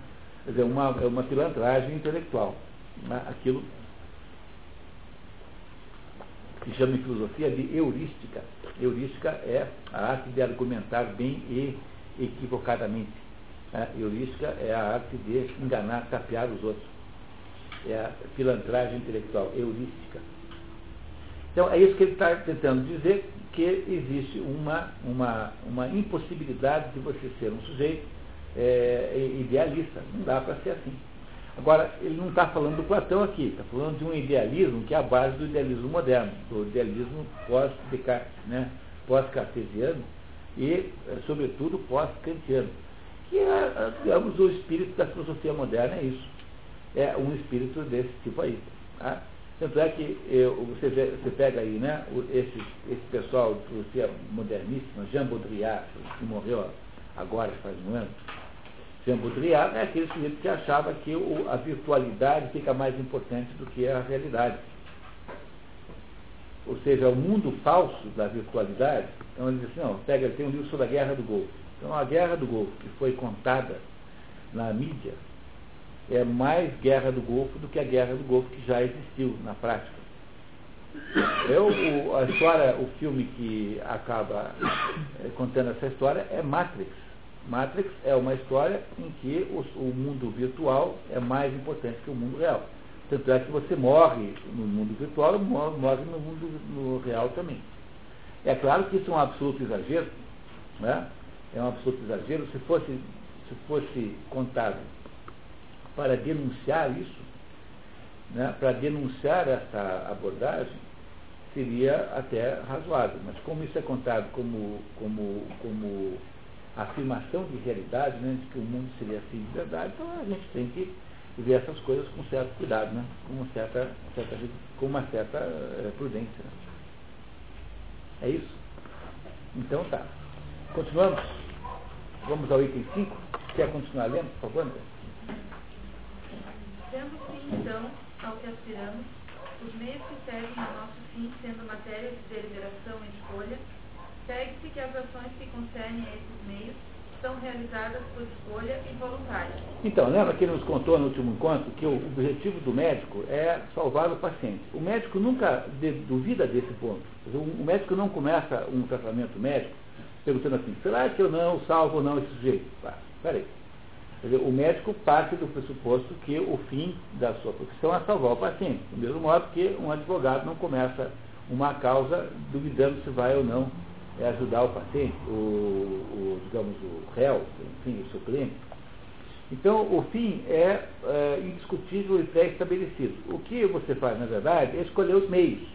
Quer dizer, uma, é uma pilantragem intelectual. Né? Aquilo que chama em filosofia de heurística. Heurística é a arte de argumentar bem e equivocadamente. A heurística é a arte de enganar, tapear os outros. É a pilantragem intelectual, heurística. Então, é isso que ele está tentando dizer, que existe uma, uma, uma impossibilidade de você ser um sujeito é, idealista. Não dá para ser assim. Agora, ele não está falando do Platão aqui, está falando de um idealismo que é a base do idealismo moderno, do idealismo pós-Descartes, né? pós-cartesiano e, eh, sobretudo, pós-kantiano que é, digamos, o espírito da filosofia moderna é isso. É um espírito desse tipo aí. Tá? Tanto é que eu, você, vê, você pega aí, né, esse, esse pessoal de filosofia moderníssima, Jean Baudrillard, que morreu agora, faz um ano, Jean Baudrillard é aquele sujeito que achava que o, a virtualidade fica mais importante do que a realidade. Ou seja, o mundo falso da virtualidade. Então ele diz assim, não, pega, tem um livro sobre a Guerra do Golfo. Então a Guerra do Golfo, que foi contada na mídia, é mais Guerra do Golfo do que a Guerra do Golfo que já existiu na prática. Eu, o, a história, o filme que acaba é, contando essa história é Matrix. Matrix é uma história em que o, o, mundo virtual é mais importante que o mundo real. Tanto é que você morre no mundo virtual morre, morre no mundo no real também. É claro que isso é um absoluto exagero, né? É um absoluto exagero. Se fosse, se fosse contado para denunciar isso, né? para denunciar essa abordagem, seria até razoável. Mas como isso é contado como, como, como afirmação de realidade, né, de que o mundo seria assim de verdade, então a gente tem que ver essas coisas com certo cuidado, né, com, uma certa, certa com uma certa é, prudência. É isso? Então tá. Continuamos? Vamos ao item 5. Quer continuar lendo, por favor, André? Sendo sim, então, ao que aspiramos, os meios que servem ao nosso fim sendo matéria de deliberação e escolha, segue-se que as ações que concernem a esses meios são realizadas por escolha involuntária. Então, lembra que ele nos contou no último encontro que o objetivo do médico é salvar o paciente. O médico nunca duvida desse ponto. O médico não começa um tratamento médico perguntando assim, será que eu não salvo ou não esse sujeito? Ah, peraí. Dizer, o médico parte do pressuposto que o fim da sua profissão é salvar o paciente. Do mesmo modo que um advogado não começa uma causa duvidando se vai ou não é, ajudar o paciente, o, o digamos, o réu, enfim, o seu cliente. Então, o fim é, é indiscutível e pré-estabelecido. O que você faz, na verdade, é escolher os meios.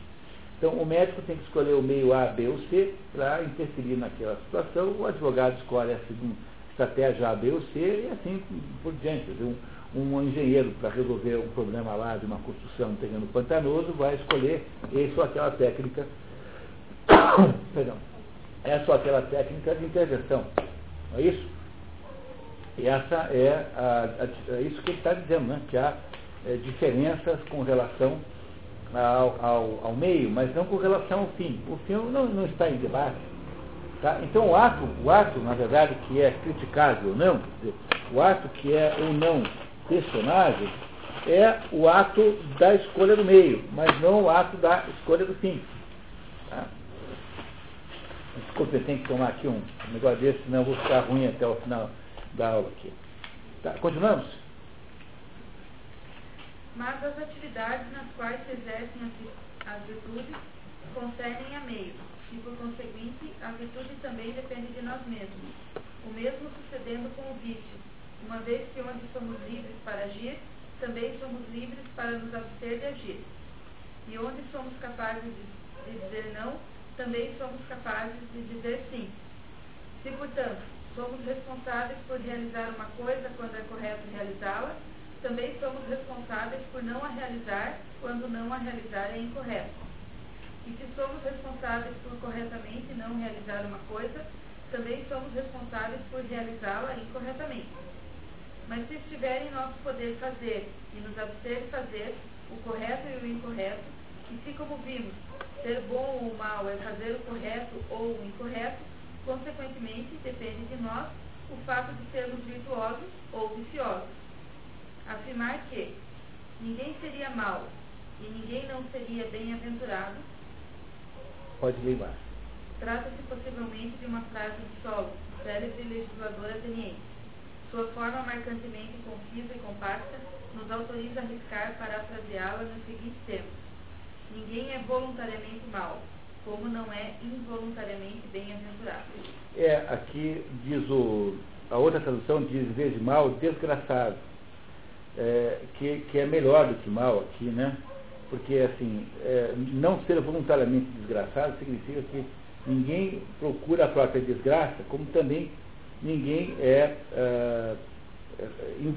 Então, o médico tem que escolher o meio A, B ou C para interferir naquela situação. O advogado escolhe a segunda estratégia A, B ou C e assim por diante. Um, um engenheiro para resolver um problema lá de uma construção no terreno pantanoso vai escolher essa ou aquela técnica, perdão, essa ou aquela técnica de intervenção. Não é isso? E essa é, a, a, é isso que ele está dizendo, né? que há é, diferenças com relação ao, ao, ao, meio, mas não com relação ao fim. O fim não, não está em debate. Tá? Então o ato, o ato, na verdade, que é criticável ou não, o ato que é ou não questionável, é o ato da escolha do meio, mas não o ato da escolha do fim. Tá? Desculpe, eu tenho que tomar aqui um negócio desse, senão eu vou ficar ruim até o final da aula aqui. Tá, continuamos? Mas as atividades nas quais se exercem as virtudes concernem a meio e, por conseguinte, a virtude também depende de nós mesmos. O mesmo sucedendo com o vício, uma vez que onde somos livres para agir, também somos livres para nos abster de agir. E onde somos capazes de, dizer não, também somos capazes de dizer sim. Se, portanto, somos responsáveis por realizar uma coisa quando é correto realizá-la, também somos responsáveis por não a realizar quando não a realizar é incorreto. E se somos responsáveis por corretamente não realizar uma coisa, também somos responsáveis por realizá-la incorretamente. Mas se estiver em nosso poder fazer e nos abster fazer o correto e o incorreto, e se, como vimos, ser bom ou mal é fazer o correto ou o incorreto, consequentemente depende de nós o fato de sermos virtuosos ou viciosos. Afirmar que ninguém seria mal e ninguém não seria bem-aventurado Pode ler mais. Trata-se possivelmente de uma frase de Solo, célebre legislador ateniense. Sua forma marcantemente concisa e compacta nos autoriza a arriscar parafraseá-la nos seguintes termos. Ninguém é voluntariamente mal, como não é involuntariamente bem-aventurado. É, aqui diz o. A outra tradução diz, em vez de mal, desgraçado. É, que, que é melhor do que mal aqui, né? Porque, assim, é, não ser voluntariamente desgraçado significa que ninguém procura a própria desgraça, como também ninguém é, é, é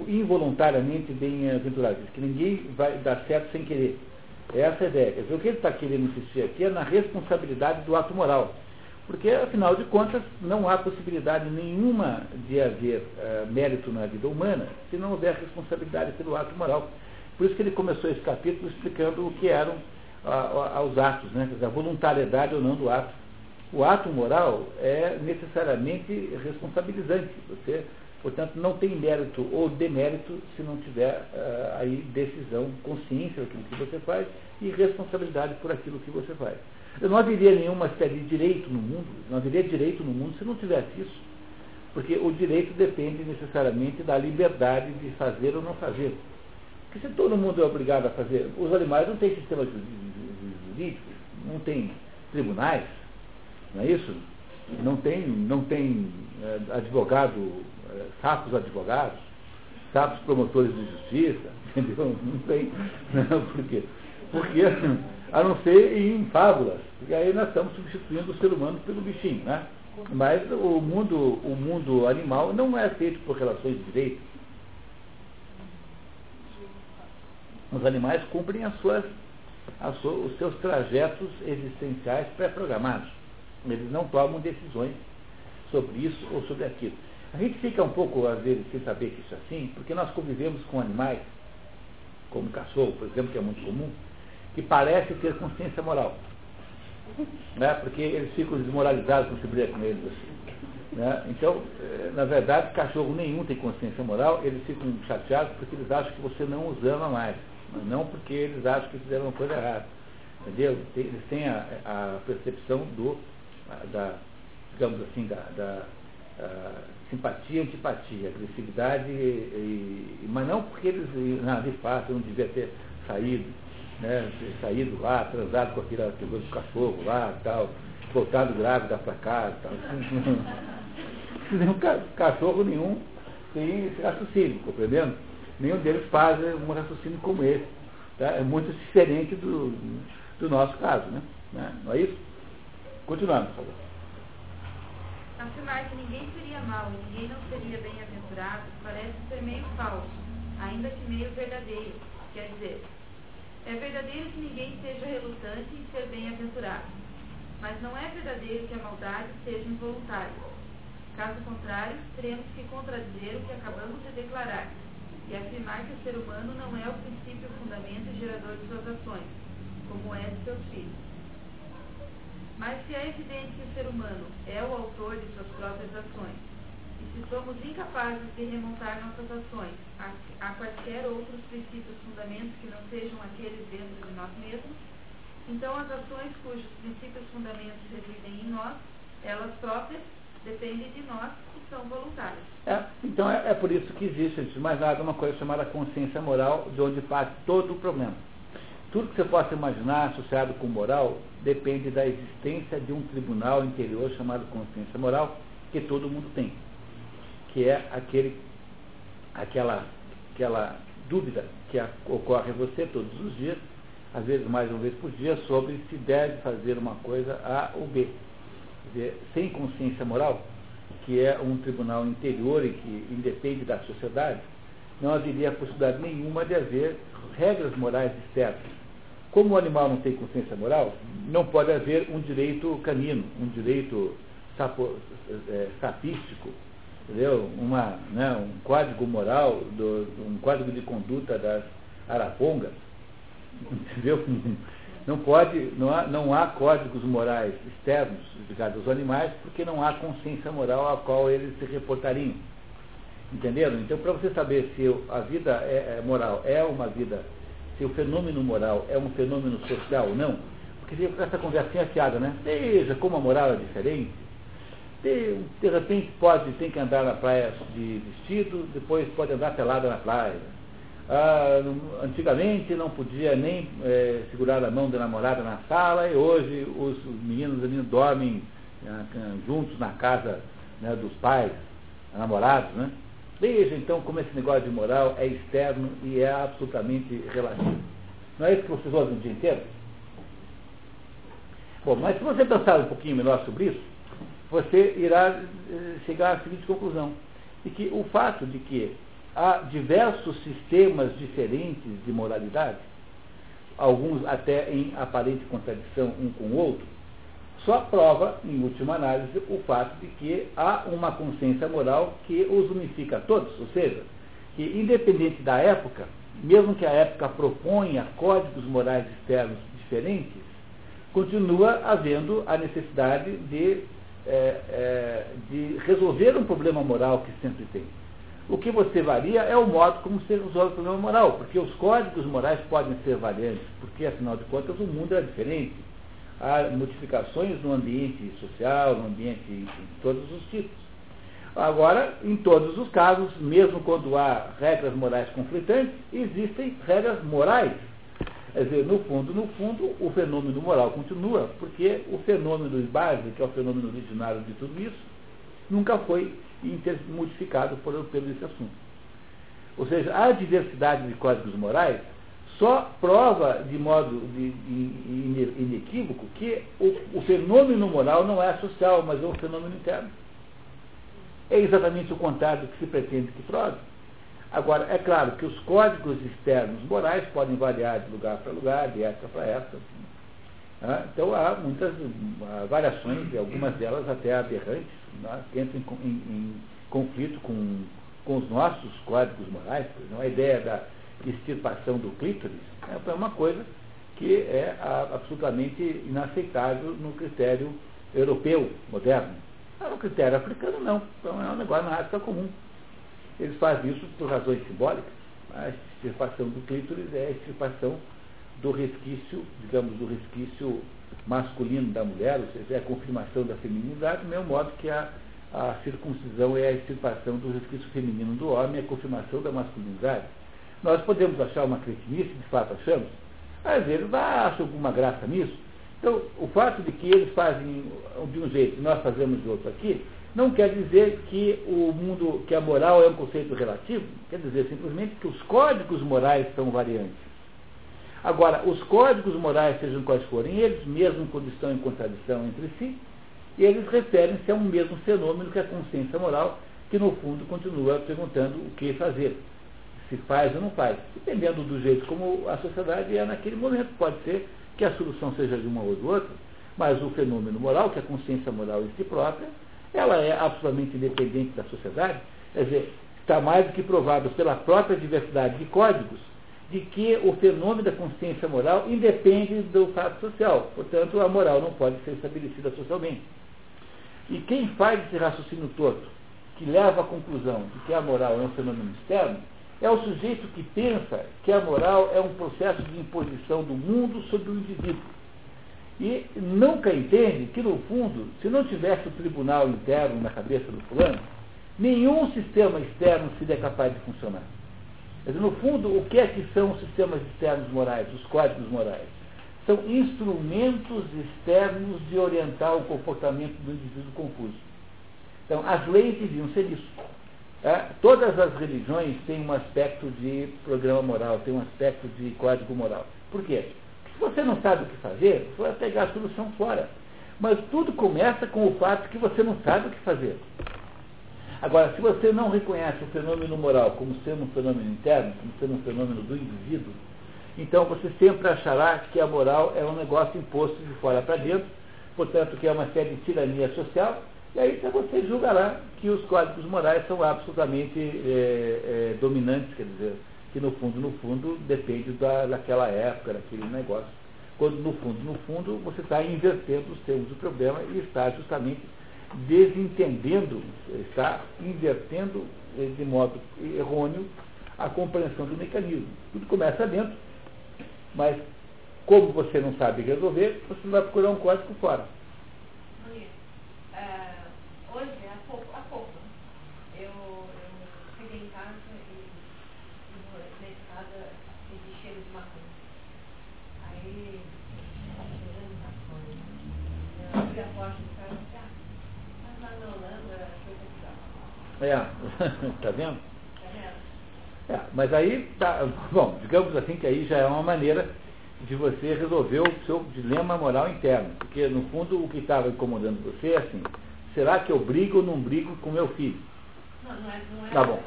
involuntariamente bem-aventurado. Que ninguém vai dar certo sem querer. Essa é a ideia. O que ele está querendo insistir aqui é na responsabilidade do ato moral. Porque, afinal de contas, não há possibilidade nenhuma de haver uh, mérito na vida humana se não houver responsabilidade pelo ato moral. Por isso que ele começou esse capítulo explicando o que eram uh, os atos, né? a voluntariedade ou não do ato. O ato moral é necessariamente responsabilizante. Você, portanto, não tem mérito ou demérito se não tiver uh, aí decisão, consciência daquilo que você faz e responsabilidade por aquilo que você faz. Não haveria nenhuma espécie de direito no mundo, não haveria direito no mundo se não tivesse isso. Porque o direito depende necessariamente da liberdade de fazer ou não fazer. Porque se todo mundo é obrigado a fazer, os animais não têm sistema jurídico, não tem tribunais, não é isso? Não tem, não tem é, advogado, é, sapos advogados, sapos promotores de justiça, entendeu? Não tem. Não, por quê? Porque a não ser em fábulas, porque aí nós estamos substituindo o ser humano pelo bichinho, né? Mas o mundo, o mundo animal não é feito por relações de direito. Os animais cumprem as suas, as suas, os seus trajetos existenciais pré-programados. Eles não tomam decisões sobre isso ou sobre aquilo. A gente fica um pouco, às vezes, sem saber que isso é assim, porque nós convivemos com animais, como cachorro, por exemplo, que é muito comum, que parece ter consciência moral. Né? Porque eles ficam desmoralizados quando se briga com eles. Assim. Né? Então, eh, na verdade, cachorro nenhum tem consciência moral, eles ficam chateados porque eles acham que você não os ama mais, mas não porque eles acham que fizeram uma coisa errada. Entendeu? Eles têm a, a percepção do, da, digamos assim, da, da simpatia antipatia, agressividade, e, e, mas não porque eles, não, de fato, não devia ter saído né, saído lá, transado com aquele coisa do cachorro lá tal, voltado grávida para casa tal. Nenhum cachorro nenhum tem esse raciocínio, compreendendo? Nenhum deles faz um raciocínio como esse. Tá? É muito diferente do, do nosso caso, né? Não é isso? Continuando, por favor. Afirmar que ninguém seria mal e ninguém não seria bem-aventurado parece ser meio falso, ainda que meio verdadeiro. Quer dizer, é verdadeiro que ninguém seja relutante em ser bem-aventurado, mas não é verdadeiro que a maldade seja involuntária. Caso contrário, teremos que contradizer o que acabamos de declarar e afirmar que o ser humano não é o princípio, fundamento e gerador de suas ações, como é de seus filhos. Mas se é evidente que o ser humano é o autor de suas próprias ações, se somos incapazes de remontar nossas ações a, a quaisquer outros princípios fundamentos que não sejam aqueles dentro de nós mesmos, então as ações cujos princípios fundamentos residem em nós, elas próprias, dependem de nós e são voluntárias. É, então é, é, por isso que existe, antes de mais nada, uma coisa chamada consciência moral, de onde parte todo o problema. Tudo que você possa imaginar associado com moral depende da existência de um tribunal interior chamado consciência moral, que todo mundo tem que é aquele, aquela, aquela dúvida que ocorre em você todos os dias, às vezes mais uma vez por dia, sobre se deve fazer uma coisa A ou B. Dizer, sem consciência moral, que é um tribunal interior e que independe da sociedade, não haveria possibilidade nenhuma de haver regras morais externas. Como o animal não tem consciência moral, não pode haver um direito canino, um direito sapo, é, sapístico, entendeu? Uma, né, um código moral, do, um código de conduta das arapongas, entendeu? Não pode, não há, não há códigos morais externos ligados aos animais, porque não há consciência moral a qual eles se reportariam. Entenderam? Então, para você saber se a vida é, é moral é uma vida, se o fenômeno moral é um fenômeno social ou não, porque fica essa conversinha fiada, né? Veja como a moral é diferente, de, de repente pode, tem que andar na praia de vestido, depois pode andar pelada na praia. Ah, antigamente não podia nem é, segurar a mão da namorada na sala e hoje os, meninos e meninas dormem ah, juntos na casa né, dos pais, namorados, né? Veja então como esse negócio de moral é externo e é absolutamente relativo. Não é isso que vocês ouvem o dia inteiro? Bom, mas se você pensar um pouquinho melhor sobre isso, você irá eh, chegar à seguinte conclusão, de que o fato de que há diversos sistemas diferentes de moralidade, alguns até em aparente contradição um com o outro, só prova, em última análise, o fato de que há uma consciência moral que os unifica a todos, ou seja, que independente da época, mesmo que a época proponha códigos morais externos diferentes, continua havendo a necessidade de, é, é, de resolver um problema moral que sempre tem. O que você varia é o modo como se resolve o problema moral, porque os códigos morais podem ser variantes, porque afinal de contas o mundo é diferente. Há modificações no ambiente social, no ambiente em todos os tipos. Agora, em todos os casos, mesmo quando há regras morais conflitantes, existem regras morais. Quer dizer, no fundo, no fundo, o fenômeno moral continua, porque o fenômeno base, que é o fenômeno originário de tudo isso, nunca foi modificado por, pelo esse assunto. Ou seja, a diversidade de códigos morais só prova de modo de, de, inequívoco que o, o fenômeno moral não é social, mas é um fenômeno interno. É exatamente o contrário do que se pretende que prove. Agora, é claro que os códigos externos morais podem variar de lugar para lugar, de época para época. Né? Então há muitas variações, e algumas delas até aberrantes, né? que entram em, em, conflito com, com os nossos códigos morais. A ideia da extirpação do clítoris é uma coisa que é absolutamente inaceitável no critério europeu moderno. No critério africano, não. Então é um negócio na África comum. Eles fazem isso por razões simbólicas. A extirpação do clítoris é a extirpação do resquício, digamos, do resquício masculino da mulher, ou seja, é a confirmação da feminilidade, do mesmo modo que a, a circuncisão é a extirpação do resquício feminino do homem, é a confirmação da masculinidade. Nós podemos achar uma cretinice, de fato achamos, às vezes acha alguma graça nisso. Então, o fato de que eles fazem de um jeito e nós fazemos de outro aqui, não quer dizer que o mundo, que a moral é um conceito relativo, quer dizer simplesmente que os códigos morais são variantes. Agora, os códigos morais, sejam quais forem eles, mesmo quando estão em contradição entre si, eles referem-se a um mesmo fenômeno que é a consciência moral, que no fundo continua perguntando o que fazer se faz ou não faz. Dependendo do jeito como a sociedade é naquele momento. Pode ser que a solução seja de uma ou de outra, mas o fenômeno moral, que é a consciência moral em si própria, ela é absolutamente independente da sociedade. Quer dizer, está mais do que provado pela própria diversidade de códigos de que o fenômeno da consciência moral independe do fato social. Portanto, a moral não pode ser estabelecida socialmente. E quem faz esse raciocínio todo, que leva à conclusão de que a moral é um fenômeno externo, é o sujeito que pensa que a moral é um processo de imposição do mundo sobre o indivíduo. E nunca entende que, no fundo, se não tivesse o tribunal interno na cabeça do fulano, nenhum sistema externo seria capaz de funcionar. Mas, no fundo, o que é que são os sistemas externos morais, os códigos morais? São instrumentos externos de orientar o comportamento do indivíduo confuso. Então, as leis deviam ser isso. É, todas as religiões têm um aspecto de programa moral, têm um aspecto de código moral. Por quê? Você não sabe o que fazer, você vai pegar a solução fora. Mas tudo começa com o fato que você não sabe o que fazer. Agora, se você não reconhece o fenômeno moral como sendo um fenômeno interno, como sendo um fenômeno do indivíduo, então você sempre achará que a moral é um negócio imposto de fora para dentro, portanto, que é uma série de tirania social, e aí então, você julgará que os códigos morais são absolutamente é, é, dominantes, quer dizer, que no fundo, no fundo, depende da, daquela época, daquele negócio. Quando no fundo, no fundo, você está invertendo os termos do problema e está justamente desentendendo, está invertendo eh, de modo errôneo a compreensão do mecanismo. Tudo começa dentro, mas como você não sabe resolver, você vai procurar um código fora. É, tá vendo? É, mas aí, tá, bom, digamos assim que aí já é uma maneira de você resolver o seu dilema moral interno. Porque, no fundo, o que estava incomodando você é assim, será que eu brigo ou não brigo com meu filho? Não, não é, não é. Tá bom.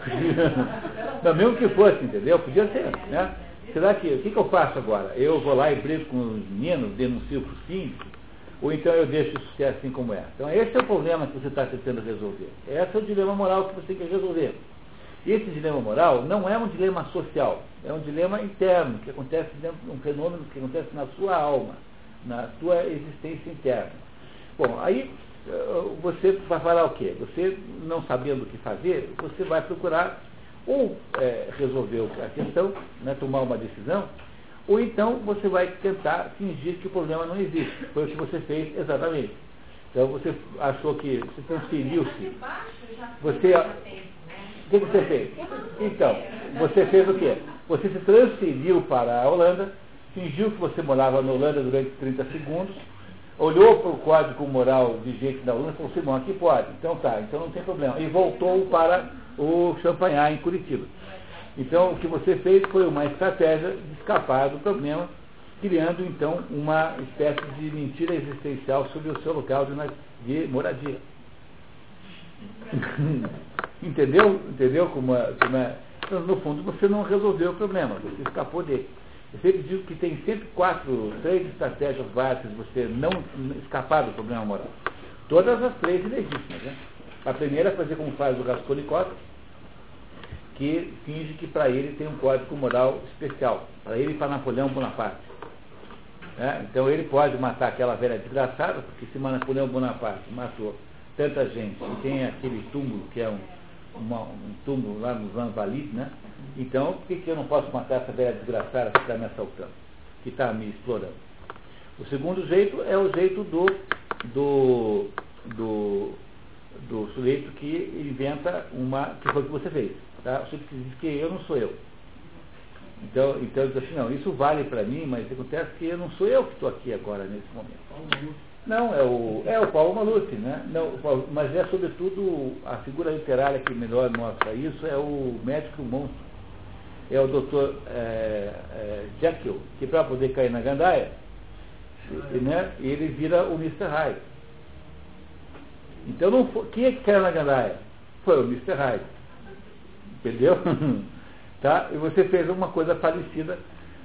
não, mesmo que fosse, entendeu? Podia ser, né? Será que, o que, que eu faço agora? Eu vou lá e brigo com os meninos, denuncio para o síndico? Ou então eu deixo isso ser assim como é. Então esse é o problema que você está tentando resolver. Esse é o dilema moral que você quer resolver. Esse dilema moral não é um dilema social, é um dilema interno, que acontece dentro de um fenômeno que acontece na sua alma, na sua existência interna. Bom, aí eh, você vai falar o quê? Você, não sabendo o que fazer, você vai procurar ou é, resolver a questão, né, tomar uma decisão, ou então você vai tentar fingir que o problema não existe. Foi o que você fez exatamente. Então você achou que você transferiu-se. Você, o que você fez? Então, você fez o quê? Você se transferiu para a Holanda, fingiu que você morava na Holanda durante 30 segundos, olhou para o código moral vigente da Holanda e falou, Simão, aqui pode. Então tá, então não tem problema. E voltou para o Champagnat em Curitiba. Então, o que você fez foi uma estratégia de escapar do problema, criando, então, uma espécie de mentira existencial sobre o seu local de, moradia. Entendeu? Entendeu como é, como é? Então, no fundo, você não resolveu o problema, você escapou dele. Eu sempre digo que tem sempre quatro, três estratégias básicas de você não escapar do problema moral. Todas as três legítimas. Né? A primeira é fazer como faz o Raskolnikov, que finge que para ele tem um código moral especial, para ele e para Napoleão Bonaparte. É? Então ele pode matar aquela velha desgraçada, porque se Napoleão Bonaparte matou tanta gente e tem aquele túmulo que é um, uma, um túmulo lá no Van Valit, né? Então por que, que eu não posso matar essa velha desgraçada que está me assaltando, que está me explorando? O segundo jeito é o jeito do, do, do, do sujeito que inventa uma, que foi o que você fez Tá? Você diz que eu não sou eu. Então, então eu digo assim, não, isso vale para mim, mas acontece que eu não sou eu que estou aqui agora nesse momento. Não, é o, é o Paulo Maluf, né? Não, Paulo, mas é sobretudo a figura literária que melhor mostra isso, é o médico monstro. É o doutor é, é, Jekyll, que para poder cair na gandaia, né, ele vira o Mr. Hyde. Então não foi, quem é que caiu na gandaia? Foi o Mr. Hyde. Entendeu? tá? E você fez uma coisa parecida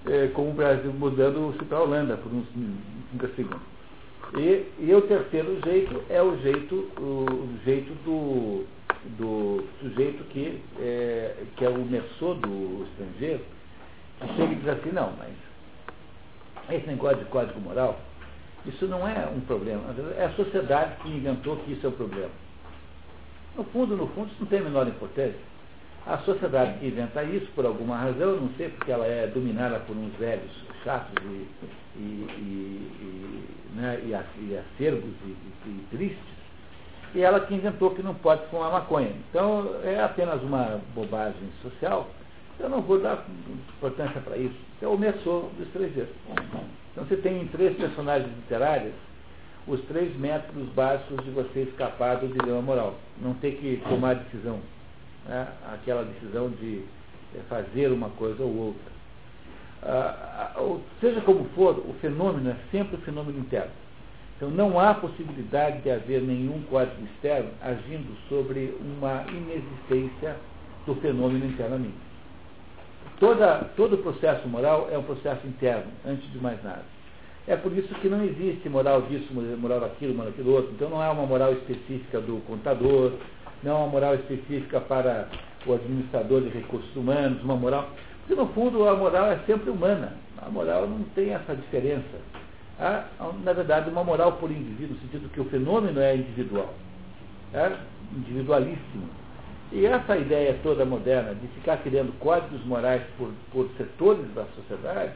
é, com o Brasil mudando-se para a Holanda por uns 30 segundos. E, e o terceiro jeito é o jeito, o, jeito do, do sujeito que é, que é o mersô do estrangeiro, que chega e diz assim, não, mas esse negócio de código moral, isso não é um problema. É a sociedade que inventou que isso é um problema. No fundo, no fundo, isso não tem a menor importância. A sociedade que inventa isso, por alguma razão, não sei porque ela é dominada por uns velhos chatos e, e, e, e, né, e, acerbos e, tristes, e ela que inventou que não pode fumar maconha. Então é apenas uma bobagem social, eu não vou dar importância para isso. É o meçô do estrangeiro. Então você tem em três personagens literárias os três métodos básicos de você escapar do dilema moral. Não ter que tomar decisão né, aquela decisão de é, fazer uma coisa ou outra. Ah, ah seja como for, o fenômeno é sempre o fenômeno interno. Então não há possibilidade de haver nenhum código externo agindo sobre uma inexistência do fenômeno internamente. Toda, todo processo moral é um processo interno, antes de mais nada. É por isso que não existe moral disso, moral daquilo, moral daquilo outro. Então não é uma moral específica do contador, não uma moral específica para o administrador de recursos humanos, uma moral. Porque, no fundo, a moral é sempre humana. A moral não tem essa diferença. Há, na verdade, uma moral por indivíduo, no sentido que o fenômeno é individual, é individualíssimo. E essa ideia toda moderna de ficar criando códigos morais por, por setores da sociedade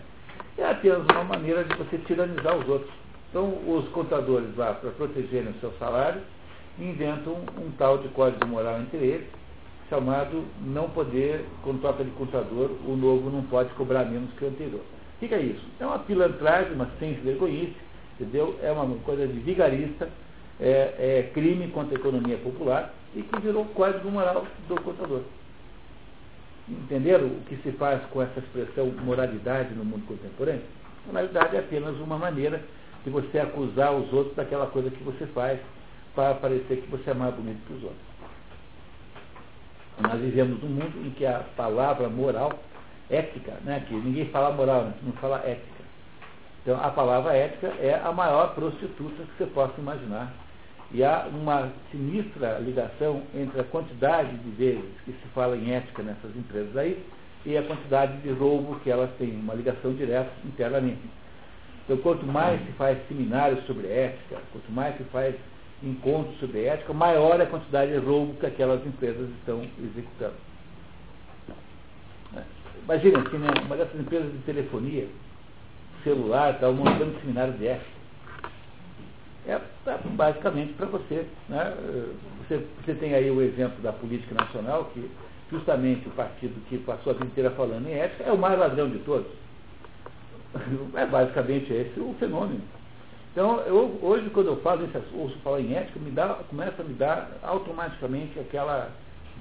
é apenas uma maneira de você tiranizar os outros. Então, os contadores lá, para protegerem o seu salário, inventam um, tal de código moral entre eles, chamado não poder, quando toca de contador, o novo não pode cobrar menos que o anterior. Que é isso? É uma pilantragem, uma sem vergonhice, entendeu? É uma coisa de vigarista, é, é, crime contra a economia popular e que virou código moral do contador. Entenderam o que se faz com essa expressão moralidade no mundo contemporâneo? Moralidade é apenas uma maneira de você acusar os outros daquela coisa que você faz para parecer que você é mais bonito que os outros. Nós vivemos num mundo em que a palavra moral, ética, né, que ninguém fala moral, não fala ética. Então, a palavra ética é a maior prostituta que você possa imaginar. E há uma sinistra ligação entre a quantidade de vezes que se fala em ética nessas empresas aí e a quantidade de roubo que elas têm, uma ligação direta internamente. Então, quanto mais se faz seminários sobre ética, quanto mais se faz encontros sobre ética, maior é a quantidade de roubo que aquelas empresas estão executando. Imagina, assim, né, uma dessas empresas de telefonia, celular, está montando seminário de ética. É, é basicamente para você, né? você. Você tem aí o exemplo da política nacional, que justamente o partido que passou a vida inteira falando em ética é o mais ladrão de todos. É basicamente esse o fenômeno. Então, eu, hoje, quando eu falo isso, ouço falar em ética, me dá, começa a me dar automaticamente aquela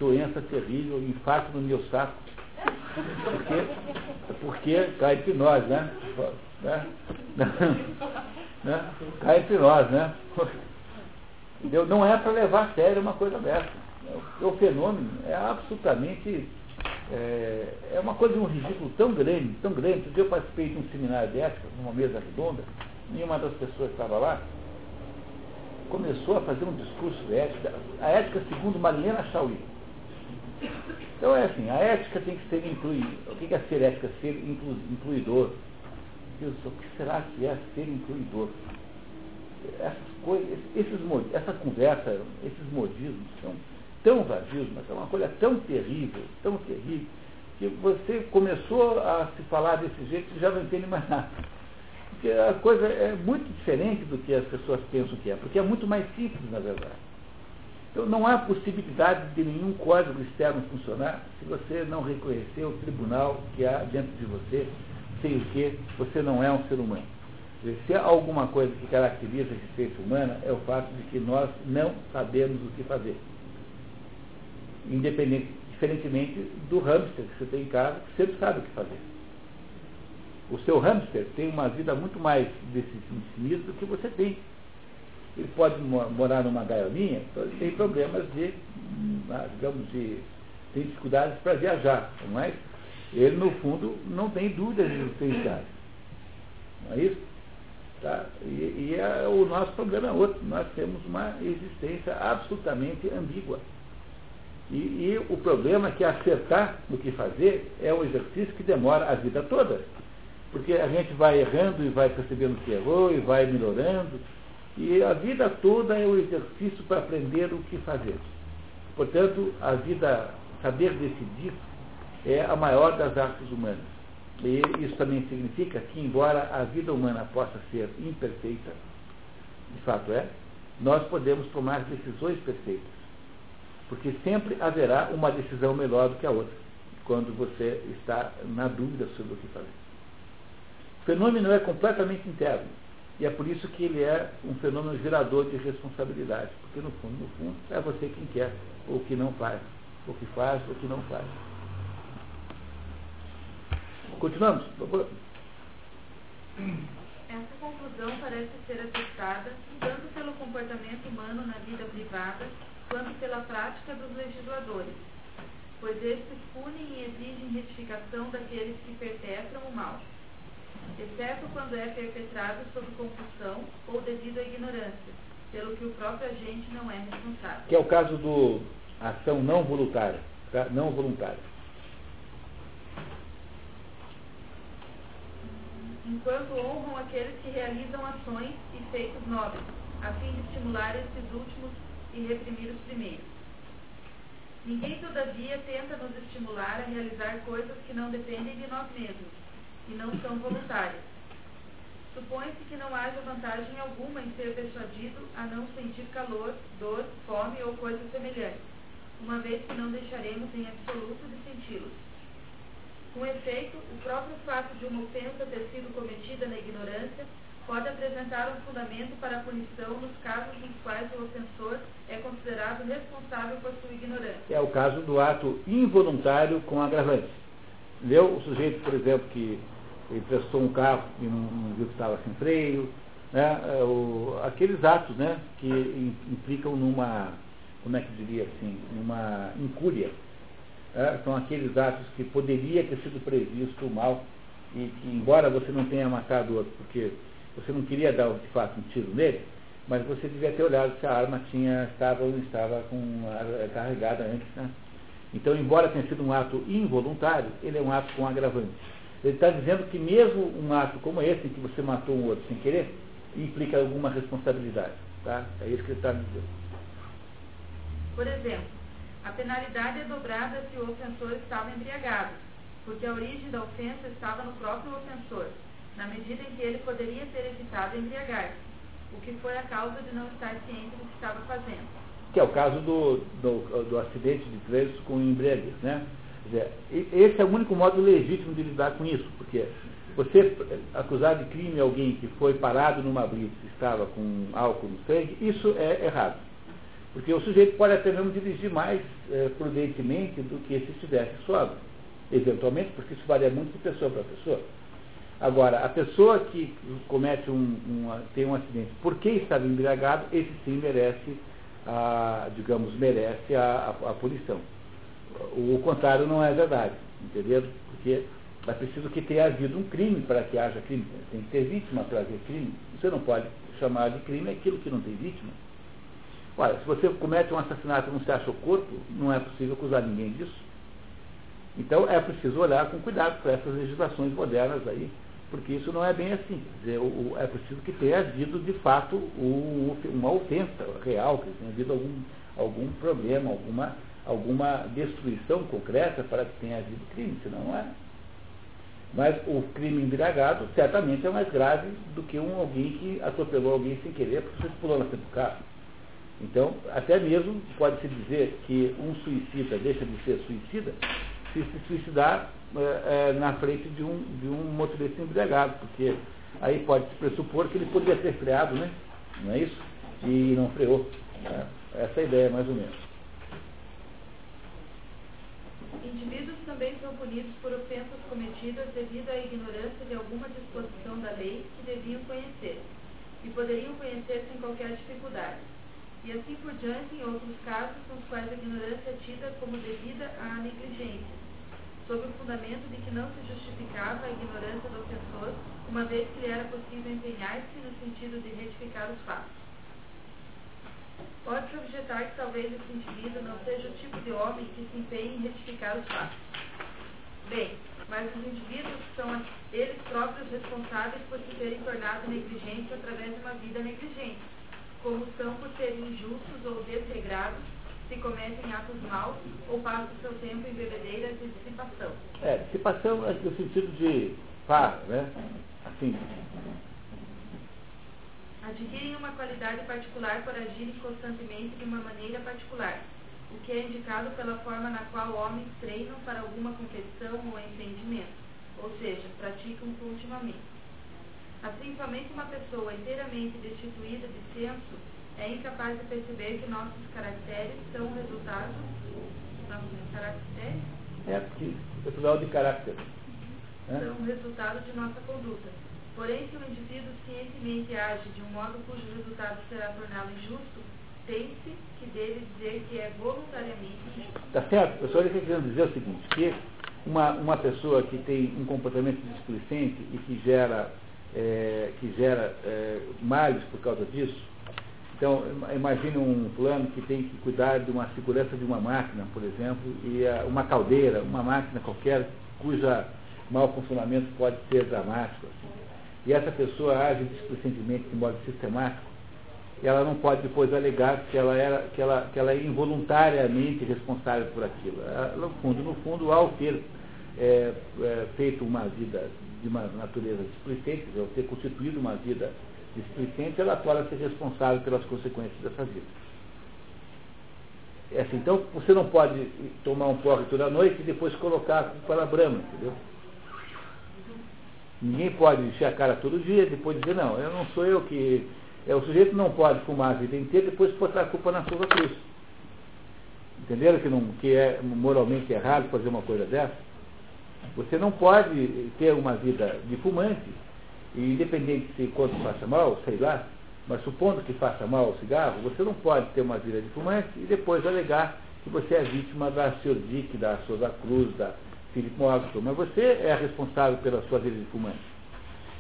doença terrível, infarto no meu saco. Porque, porque cai entre nós, né? né? né? Cai entre nós, né? Entendeu? Não é para levar a sério uma coisa dessa. O fenômeno é absolutamente é, é uma coisa de um ridículo tão grande, tão grande. Eu participei de um seminário de ética, numa mesa redonda, e uma das pessoas que estava lá começou a fazer um discurso de ética, a ética segundo Marilena Chauí. Então é assim, a ética tem que ser incluída. O que é ser ética? Ser inclu, incluidor. Deus, o que será que é ser incluidor? Essas coisas, esses, essa conversa, esses modismos são tão vazios, mas é uma coisa tão terrível, tão terrível, que você começou a se falar desse jeito e já não entende mais nada. Porque a coisa é muito diferente do que as pessoas pensam que é, porque é muito mais simples, na verdade. Então não há possibilidade de nenhum código externo funcionar se você não reconhecer o tribunal que há dentro de você, sem o que você não é um ser humano. Se há alguma coisa que caracteriza a existência humana é o fato de que nós não sabemos o que fazer independente, diferentemente do hamster que você tem em casa, que sempre sabe o que fazer. O seu hamster tem uma vida muito mais sinistra do que você tem. Ele pode morar numa gaiolinha, então ele tem problemas de, ah, digamos, de, tem dificuldades para viajar, mas ele, no fundo, não tem dúvidas existenciais. Não é isso? Tá? E, e é, o nosso problema é outro. Nós temos uma existência absolutamente ambígua. E, e, o problema é que acertar no que fazer é um exercício que demora a vida toda. Porque a gente vai errando e vai percebendo que errou e vai melhorando. E a vida toda é o um exercício para aprender o que fazer. Portanto, a vida, saber decidir, é a maior das artes humanas. E isso também significa que, embora a vida humana possa ser imperfeita, de fato é, nós podemos tomar decisões perfeitas. Porque sempre haverá uma decisão melhor do que a outra, quando você está na dúvida sobre o que fazer. O fenômeno é completamente interno. E é por isso que ele é um fenômeno gerador de responsabilidade. Porque no fundo, no fundo, é você quem quer, ou que não faz, ou que faz, ou que não faz. Continuamos. Essa conclusão parece ser atestada tanto pelo comportamento humano na vida privada quanto pela prática dos legisladores, pois estes punem e exigem retificação daqueles que perpetram o mal, exceto quando é perpetrado sob compulsão ou devido à ignorância, pelo que o próprio agente não é responsável. Que é o caso do ação não voluntária, tá? não voluntária. Enquanto honram aqueles que realizam ações e feitos nobres, a fim de estimular esses últimos e reprimir os primeiros. Ninguém, todavia, tenta nos estimular a realizar coisas que não dependem de nós mesmos e não são voluntárias. Supõe-se que não haja vantagem alguma em ser persuadido a não sentir calor, dor, fome ou coisas semelhantes, uma vez que não deixaremos em absoluto de senti-los. Com efeito, o próprio fato de uma ofensa ter sido cometida na ignorância pode apresentar um fundamento para a punição nos casos nos quais o ofensor é considerado responsável por sua ignorância. É o caso do ato involuntário com agravante. Entendeu? O sujeito, por exemplo, que emprestou um carro e não, não viu que estava sem freio, né? É, o, aqueles atos né, que implicam numa, como é que diria assim, numa incúria. Né? São aqueles atos que poderia ter sido previsto o mal e que, embora você não tenha matado o outro porque você não queria dar de fato um tiro nele, mas você devia ter olhado se a arma tinha, estava ou não estava com carregada antes. Né? Então, embora tenha sido um ato involuntário, ele é um ato com agravante. Ele está dizendo que mesmo um ato como esse, em que você matou um outro sem querer, implica alguma responsabilidade. Tá? É isso que ele está dizendo. Por exemplo, a penalidade é dobrada se o ofensor estava embriagado, porque a origem da ofensa estava no próprio ofensor, na medida em que ele poderia ter evitado embriagar-se, o que foi a causa de não estar ciente do que estava fazendo. Que é o caso do, do, do acidente de trânsito com embriaguez, né? Dizer, esse é o único modo legítimo de lidar com isso, porque você acusar de crime alguém que foi parado numa blitz e estava com álcool no sangue, isso é errado. Porque o sujeito pode até mesmo dirigir mais é, prudentemente do que se estivesse sóbrio. Eventualmente, porque isso varia muito de pessoa para pessoa. Agora, a pessoa que comete um, um, tem um acidente porque estava embriagado, esse sim merece, a, digamos, merece a, a, a punição. O contrário não é verdade, entendeu? Porque é preciso que tenha havido um crime para que haja crime. Tem que ter vítima para haver crime. Você não pode chamar de crime aquilo que não tem vítima. Olha, se você comete um assassinato e não se acha o corpo, não é possível acusar ninguém disso. Então é preciso olhar com cuidado para essas legislações modernas aí, porque isso não é bem assim. Dizer, o, é preciso que tenha havido, de fato, o, uma ofensa real, que tenha havido algum, algum problema, alguma, alguma destruição concreta para que tenha havido crime, senão não é. Mas o crime embriagado certamente é mais grave do que um alguém que atropelou alguém sem querer porque você pulou na frente do carro. Então, até mesmo pode-se dizer que um suicida deixa de ser suicida se se suicidar é, é, na frente de um, de um motorista embriagado, porque aí pode-se pressupor que ele poderia ter freado, né? Não é isso? E não freou. É, essa é a ideia, mais ou menos. Indivíduos também são punidos por ofensas cometidas devido à ignorância de alguma disposição da lei que deviam conhecer, e poderiam conhecer sem qualquer dificuldade e assim por diante em outros casos nos quais a ignorância é tida como devida à negligência, sob o fundamento de que não se justificava a ignorância do ofensor, uma vez que lhe era possível empenhar-se no sentido de retificar os fatos. Pode-se objetar que talvez esse indivíduo não seja o tipo de homem que se empenhe em retificar os fatos. Bem, mas os indivíduos são eles próprios responsáveis por se terem tornado negligentes através de uma vida negligente como são por serem injustos ou desregrados, se cometem atos maus ou passam seu tempo em bebedeiras de dissipação. É, dissipação é no sentido de par, né? Assim. Adquirem uma qualidade particular por agirem constantemente de uma maneira particular, o que é indicado pela forma na qual homens treinam para alguma competição ou empreendimento, ou seja, praticam continuamente. Assim, somente uma pessoa inteiramente destituída de senso é incapaz de perceber que nossos caracteres são resultado. Nossos caracteres? É, porque é plural de caráter. Né? São resultado de nossa conduta. Porém, se o indivíduo cientemente age de um modo cujo resultado será torná-lo injusto, tem-se que deve dizer que é voluntariamente injusto. Tá certo? Eu só queria dizer o seguinte, que uma, uma pessoa que tem um comportamento displicente e que gera é, que gera é, males por causa disso. Então, imagine um plano que tem que cuidar de uma segurança de uma máquina, por exemplo, e uma caldeira, uma máquina qualquer, cuja mau funcionamento pode ser dramático. Assim. E essa pessoa age displicentemente de modo sistemático, ela não pode depois alegar que ela, era, que ela, que ela é involuntariamente responsável por aquilo. Ela, no fundo, no fundo, ao ter é, é, feito uma vida de uma natureza displicente, ao ter constituído uma vida displicente, ela pode ser responsável pelas consequências dessa vida. É assim, então, você não pode tomar um porre toda noite e depois colocar a culpa na brama, entendeu? Ninguém pode encher a cara todo dia e depois dizer, não, eu não sou eu que. É, o sujeito não pode fumar a vida inteira e depois botar a culpa na sua cruz. Entenderam que, não, que é moralmente errado fazer uma coisa dessa? Você não pode ter uma vida de fumante, e independente se quanto faça mal, sei lá, mas supondo que faça mal o cigarro, você não pode ter uma vida de fumante e depois alegar que você é vítima da Sr. Dick, da Souza Cruz, da Philip Morrison, mas você é responsável pela sua vida de fumante.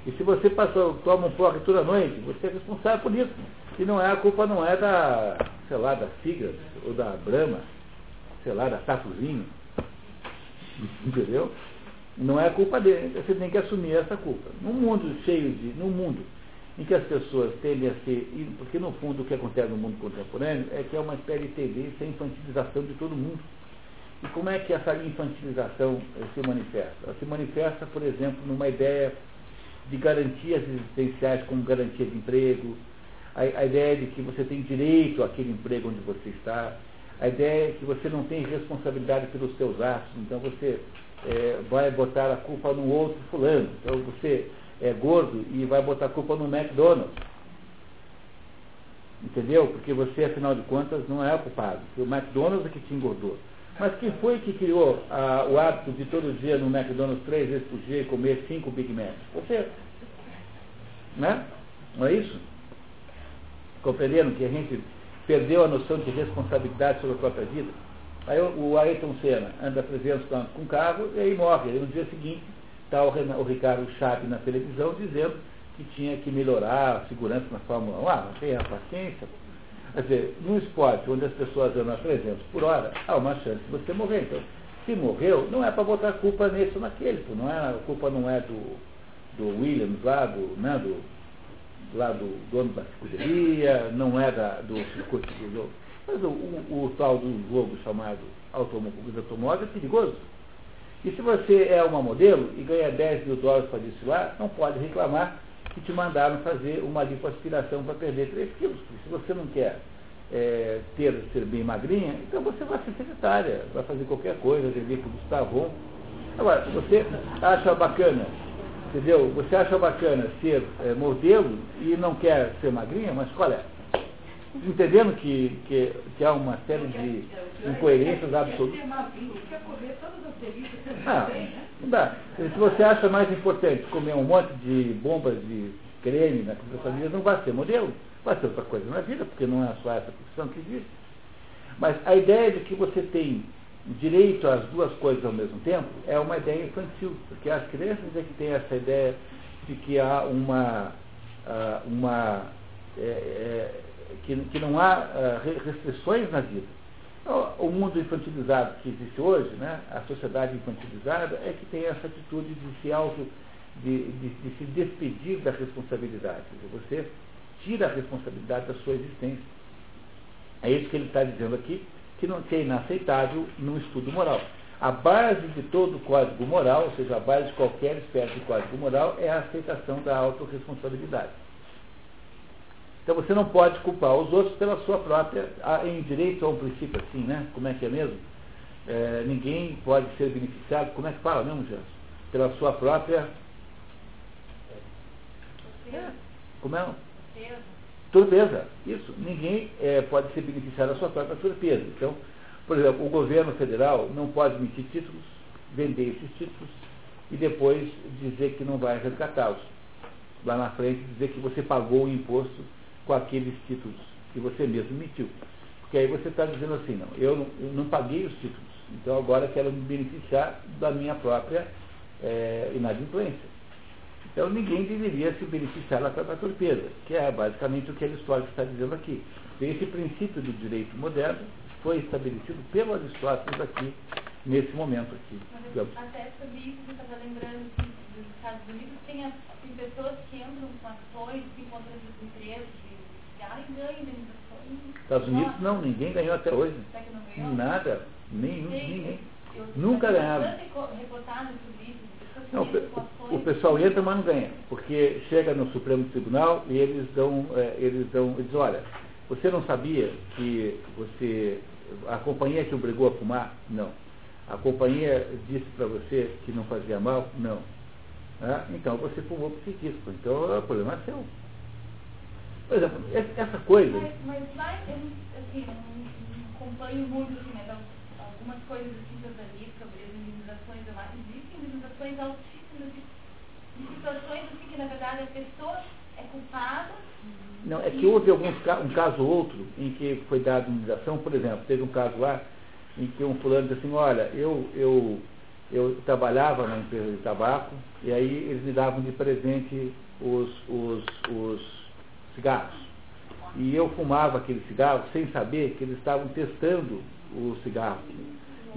E se você passou, toma um porre toda noite, você é responsável por isso. E não é, a culpa não é da, sei lá, da Figas, ou da Brahma, sei lá, da Tatuzinho. Entendeu? Não é a culpa dele. Você tem que assumir essa culpa. Num mundo cheio de. num mundo em que as pessoas tendem a ser. Porque no fundo o que acontece no mundo contemporâneo é que é uma espécie de tendência à infantilização de todo mundo. E como é que essa infantilização eh, se manifesta? Ela se manifesta, por exemplo, numa ideia de garantias existenciais como garantia de emprego, a, a, ideia de que você tem direito àquele emprego onde você está, a ideia de que você não tem responsabilidade pelos seus atos, então você é, vai botar a culpa no outro fulano. Então você é gordo e vai botar a culpa no McDonald's. Entendeu? Porque você, afinal de contas, não é o culpado. O McDonald's é que te engordou. Mas quem foi que criou ah, o hábito de todo dia no McDonald's três vezes por dia comer cinco Big Macs? Você. Né? Não é isso? Compreendendo que a gente perdeu a noção de responsabilidade sobre a própria vida? Aí o Ayrton Senna anda 300 km com carro e aí morre. Aí no dia seguinte está o, o Ricardo Chape na televisão dizendo que tinha que melhorar a segurança na Fórmula 1. Ah, não tenha paciência. Quer dizer, num esporte onde as pessoas andam a 300 por hora, há uma chance de você morrer. Então, se morreu, não é para botar culpa nesse ou naquele. Não é, a culpa não é do, do Williams lá, do, né, do, lá do dono da escuderia, não é da, do circuito do jogo. Mas o, o, o, tal do jogo chamado automóvel, automóvel é perigoso. E se você é uma modelo e ganha 10 mil dólares para desfilar, não pode reclamar que te mandaram fazer uma lipoaspiração para perder 3 quilos. Se você não quer é, ter, ser bem magrinha, então você vai ser secretária, vai fazer qualquer coisa, viver com o Gustavon. Agora, se você acha bacana, entendeu? Você acha bacana ser é, modelo e não quer ser magrinha, mas qual é? Entendendo que, que, que há uma série de incoerências absolutas. Ah, não dá. Se você acha mais importante comer um monte de bombas de creme na família, não vai ser modelo. Vai ser outra coisa na vida, porque não é só essa profissão que existe. Mas a ideia de que você tem direito às duas coisas ao mesmo tempo é uma ideia infantil, porque as crianças é que têm essa ideia de que há uma, ah, uma é, é, que, que não há ah, restrições na vida. O mundo infantilizado que existe hoje, né, a sociedade infantilizada, é que tem essa atitude de se auto, de, de, de se despedir da responsabilidade. Você tira a responsabilidade da sua existência. É isso que ele está dizendo aqui, que, não, que é inaceitável no estudo moral. A base de todo código moral, ou seja, a base de qualquer espécie de código moral, é a aceitação da autorresponsabilidade. Então você não pode culpar os outros pela sua própria, em direito a um princípio assim, né? Como é que é mesmo? É, ninguém pode ser beneficiado, como é que fala mesmo, Gerson? Pela sua própria. Como é? Torpeza. Isso. Ninguém é, pode ser beneficiado da sua própria torpeza. Então, por exemplo, o governo federal não pode emitir títulos, vender esses títulos e depois dizer que não vai resgatá-los. Lá na frente dizer que você pagou o imposto com aqueles títulos que você mesmo emitiu. Porque aí você está dizendo assim, não eu, não, eu não paguei os títulos, então agora quero me beneficiar da minha própria é, inadimplência. Então ninguém deveria se beneficiar da própria torpeza, que é basicamente o que Aristóteles está dizendo aqui. Esse princípio do direito moderno foi estabelecido pelo Aristóteles aqui, nesse momento aqui. Mas, até sobre isso, você estava lembrando que nos Estados Unidos tem, tem pessoas que entram com ações das empresas, Estados Unidos não, ninguém ganhou até hoje. Nada, nenhum, ninguém. Nunca ganharam. Não, o pessoal entra, mas não ganha, porque chega no Supremo Tribunal e eles dão, é, eles dão, eles dizem, olha, você não sabia que você, a companhia te obrigou a fumar? Não. A companhia disse para você que não fazia mal? Não. Ah, então você fumou porque quis. Então o problema é seu. Por exemplo, essa coisa. Mas, mas lá, eu, assim, não acompanho muito, assim, mas algumas coisas assim li sobre as indenizações, existem indenizações altíssimas de, de situações assim que, na verdade, a pessoa é culpada. Não, é que houve alguns, um caso ou outro em que foi dada indenização, por exemplo, teve um caso lá em que um fulano disse assim, olha, eu, eu, eu trabalhava na empresa de tabaco e aí eles me davam de presente os, os, os cigarros. E eu fumava aquele cigarro sem saber que eles estavam testando o cigarro.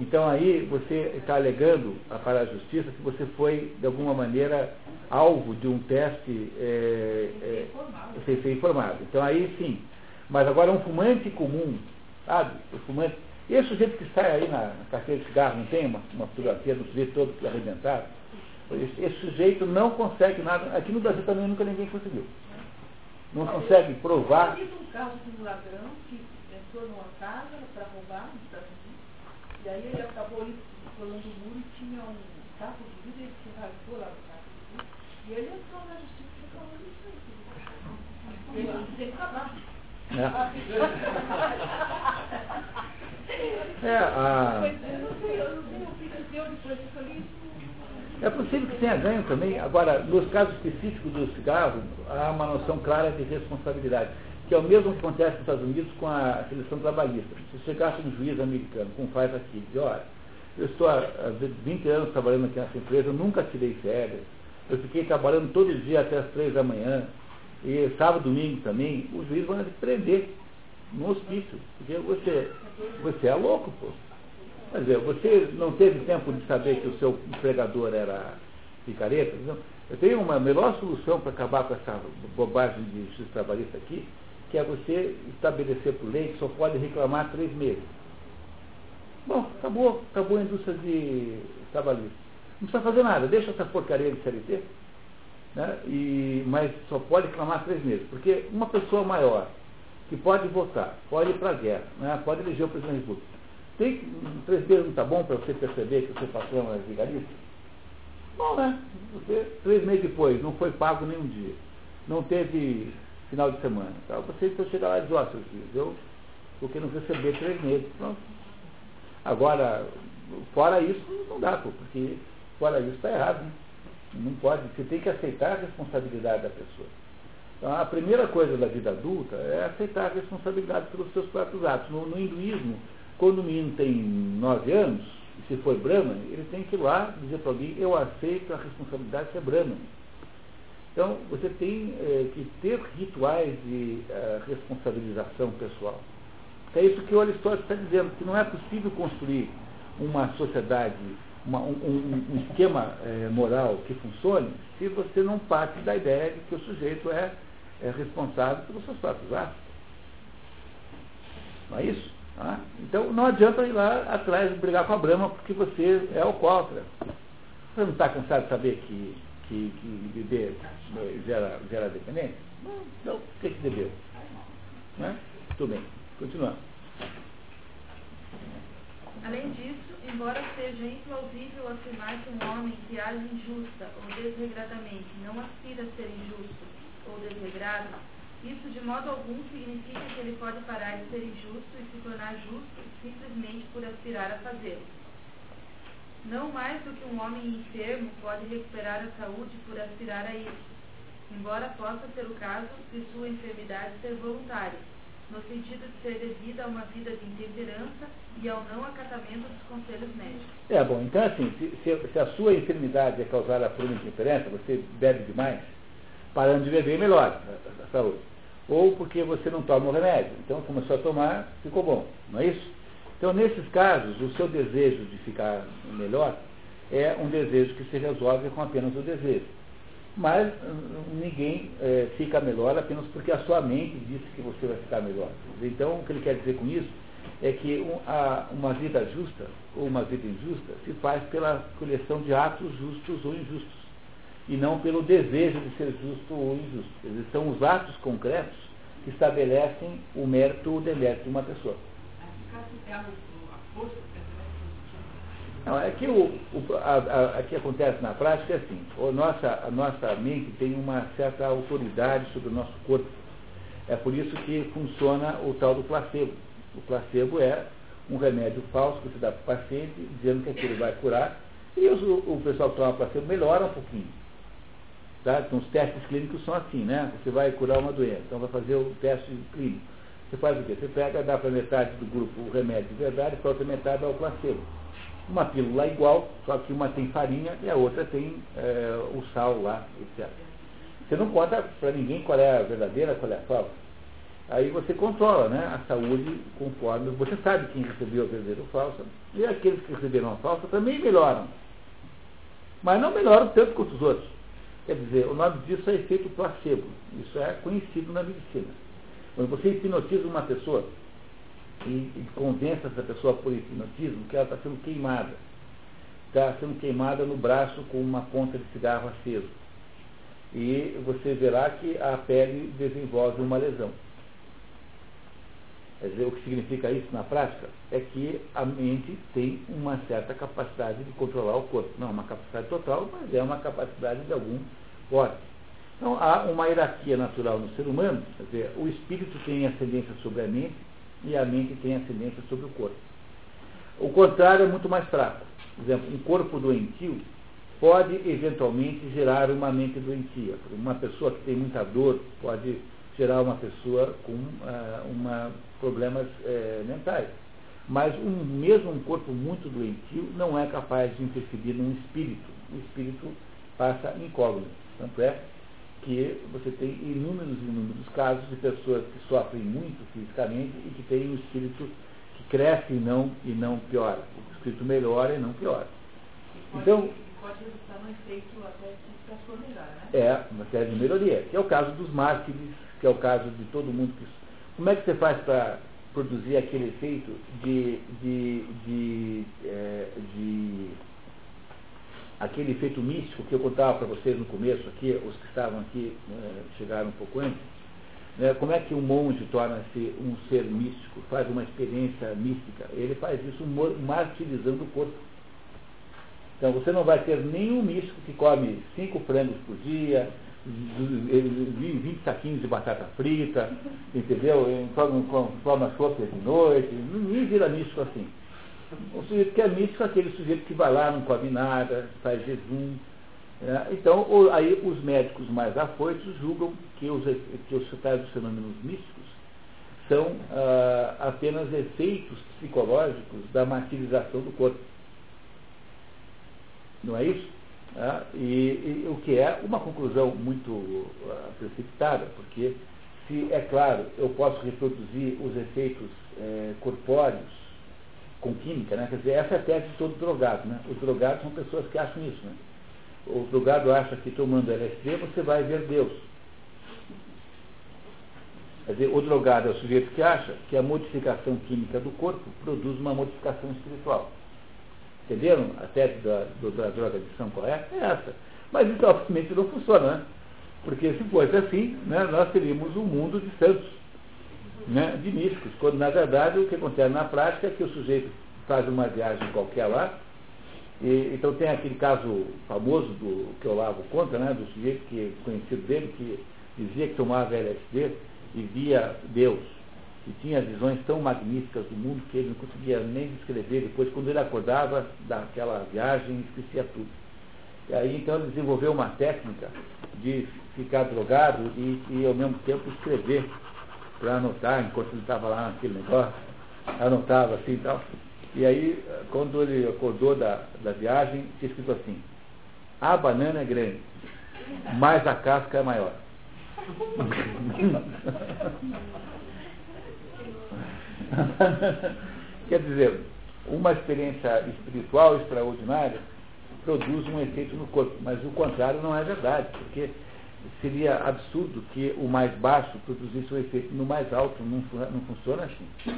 Então aí você está alegando para a justiça que você foi, de alguma maneira, alvo de um teste é, é, sem ser informado. Então aí sim. Mas agora um fumante comum, sabe? O fumante. Esse sujeito que sai aí na, na carteira de cigarro, não tem uma, uma fotografia do sujeito todo arrebentado? Esse, esse sujeito não consegue nada. Aqui no Brasil também nunca ninguém conseguiu. Não consegue provar. Eu um carro de um ladrão que entrou numa casa para roubar nos Estados Unidos, e aí ele acabou indo pulando o muro e tinha um saco de vidro, ele se rasgou lá no saco de vidro, e ele entrou na justiça e reclamou disso aí. Ele teve que acabar. É. É, a... Eu não sei, eu não sei o que deu depois disso ali. É possível que tenha ganho também. Agora, nos casos específicos do cigarro, há uma noção clara de responsabilidade, que é o mesmo que acontece nos Estados Unidos com a seleção trabalhista. Se chegasse um juiz americano, como faz aqui, diz, olha, eu estou há 20 anos trabalhando aqui nessa empresa, eu nunca tirei férias, eu fiquei trabalhando todo dia até as três da manhã, e sábado domingo também, o juiz vai te prender no hospício, porque você, você é louco, pô. Quer dizer, você não teve tempo de saber que o seu empregador era picareta? Não. Eu tenho uma melhor solução para acabar com essa bobagem de justiça trabalhista aqui, que é você estabelecer por lei que só pode reclamar três meses. Bom, acabou, acabou a indústria de trabalhista. Não precisa fazer nada, deixa essa porcaria de CLT, né? e, mas só pode reclamar três meses. Porque uma pessoa maior, que pode votar, pode ir para a guerra, né? pode eleger o presidente da República, tem, três meses não está bom para você perceber que o seu patrão é vigarista? Bom, né? Você, três meses depois, não foi pago nenhum dia. Não teve final de semana. Tá? Você então chega lá e diz, ó, seus filhos, eu porque não receber três meses. Pronto. Agora, fora isso, não dá, porque fora isso está errado. Né? Não pode, você tem que aceitar a responsabilidade da pessoa. Então, a primeira coisa da vida adulta é aceitar a responsabilidade pelos seus próprios atos. No, no hinduísmo, quando o menino tem nove anos, e se for Brahman, ele tem que ir lá dizer para alguém, eu aceito a responsabilidade de ser Brahman. Então, você tem é, que ter rituais de uh, responsabilização pessoal. É isso que o Aristóteles está dizendo, que não é possível construir uma sociedade, uma, um, um, esquema é, moral que funcione se você não parte da ideia de que o sujeito é, é responsável pelos seus próprios atos. Não é isso? Tá? Então não adianta ir lá atrás brigar com a Brahma porque você é alcoólatra. Você não está cansado de saber que, que, que beber gera, gera dependência? Não, então o que, que bebeu? Né? Tudo bem, continuando. Além disso, embora seja implausível afirmar que um homem que age injusta ou desregradamente não aspira a ser injusto ou desregrado, isso de modo algum significa que ele pode parar de ser injusto e se tornar justo simplesmente por aspirar a fazê-lo. Não mais do que um homem enfermo pode recuperar a saúde por aspirar a isso, embora possa ser o caso de sua enfermidade ser voluntária, no sentido de ser devida a uma vida de intemperança e ao não acatamento dos conselhos médicos. É, bom, então assim, se, se a sua enfermidade é causada por uma intemperança, você bebe demais, parando de beber melhor a, saúde. Ou porque você não toma o remédio. Então começou a tomar, ficou bom, não é isso? Então nesses casos, o seu desejo de ficar melhor é um desejo que se resolve com apenas o desejo. Mas ninguém é, fica melhor apenas porque a sua mente disse que você vai ficar melhor. Então o que ele quer dizer com isso é que um, a, uma vida justa ou uma vida injusta se faz pela coleção de atos justos ou injustos e não pelo desejo de ser justo ou injusto. Eles são os atos concretos que estabelecem o mérito ou o demérito de uma pessoa. Não, é que o, o a, a, a, que acontece na prática é assim, a nossa, a nossa mente tem uma certa autoridade sobre o nosso corpo. É por isso que funciona o tal do placebo. O placebo é um remédio falso que você dá para o paciente, dizendo que aquilo vai curar, e os, o, o pessoal que toma placebo melhora um pouquinho. Tá? Então, os testes clínicos são assim, né? Você vai curar uma doença, então vai fazer o teste clínico. Você faz o quê? Você pega, dá para metade do grupo o remédio de verdade, para outra metade dá o placebo. uma pílula igual, só que uma tem farinha e a outra tem é, o sal lá, etc. Você não conta para ninguém qual é a verdadeira, qual é a falsa. Aí você controla né, a saúde conforme. Você sabe quem recebeu a verdadeira ou falsa. E aqueles que receberam a falsa também melhoram. Mas não melhoram tanto quanto os outros. Quer dizer, o nome disso é efeito placebo. Isso é conhecido na medicina. Quando você hipnotiza uma pessoa e, e convence essa pessoa por hipnotismo que ela está sendo queimada. Está sendo queimada no braço com uma ponta de cigarro aceso. E você verá que a pele desenvolve uma lesão. Quer dizer, o que significa isso na prática é que a mente tem uma certa capacidade de controlar o corpo. Não uma capacidade total, mas é uma capacidade de algum porte. Então há uma hierarquia natural no ser humano, quer dizer, o espírito tem ascendência sobre a mente e a mente tem ascendência sobre o corpo. O contrário é muito mais fraco. Por exemplo, um corpo doentio pode eventualmente gerar uma mente doentia. Uma pessoa que tem muita dor pode gerar uma pessoa com uh, uma, problemas uh, mentais. Mas um, mesmo um corpo muito doentio não é capaz de interferir num espírito. O espírito passa incógnito. Tanto é que você tem inúmeros e inúmeros casos de pessoas que sofrem muito fisicamente e que têm um espírito que cresce e não, e não piora. O espírito melhora e não piora. Então, pode resultar num efeito até de melhor, né? É, uma série de melhoria, que é o caso dos mártires, que é o caso de todo mundo que. Como é que você faz para produzir aquele efeito de, de, de, é, de aquele efeito místico que eu contava para vocês no começo aqui, os que estavam aqui né, chegaram um pouco antes, né, como é que um monge torna-se um ser místico, faz uma experiência mística? Ele faz isso martirizando o corpo. Então você não vai ter nenhum místico que come cinco frangos por dia, 20 saquinhos de batata frita, entendeu? Forma, forma chope de noite, ninguém vira místico assim. O sujeito que é místico é aquele sujeito que vai lá, não come nada, faz jejum. É, então, o, aí os médicos mais afoitos julgam que os, que os tais dos fenômenos místicos são ah, apenas efeitos psicológicos da martirização do corpo. Não é isso? É, e, e, o que é uma conclusão muito uh, precipitada, porque se é claro, eu posso reproduzir os efeitos eh, corpóreos com química, né? quer dizer, essa é a tese de todo drogado. Né? Os drogados são pessoas que acham isso. Né? O drogado acha que tomando LSD você vai ver Deus. Quer dizer, o drogado é o sujeito que acha que a modificação química do corpo produz uma modificação espiritual. Entenderam a tese da, da droga de São qual é? Essa. Mas isso obviamente não funciona, né? Porque se fosse assim, né, nós teríamos um mundo de santos né, de místicos, quando na verdade o que acontece na prática é que o sujeito faz uma viagem qualquer lá, e, então tem aquele caso famoso do que eu lavo contra, né, do sujeito que conhecido dele, que dizia que tomava LSD e via Deus, e tinha visões tão magníficas do mundo que ele não conseguia nem descrever. Depois, quando ele acordava daquela viagem, esquecia tudo. E aí então ele desenvolveu uma técnica de ficar drogado e, e ao mesmo tempo escrever para anotar, enquanto ele estava lá naquele negócio, anotava assim e tal. E aí, quando ele acordou da, da viagem, tinha escrito assim, a banana é grande, mas a casca é maior. Quer dizer, uma experiência espiritual extraordinária produz um efeito no corpo, mas o contrário não é verdade, porque seria absurdo que o mais baixo produzisse um efeito no mais alto, não, não funciona assim.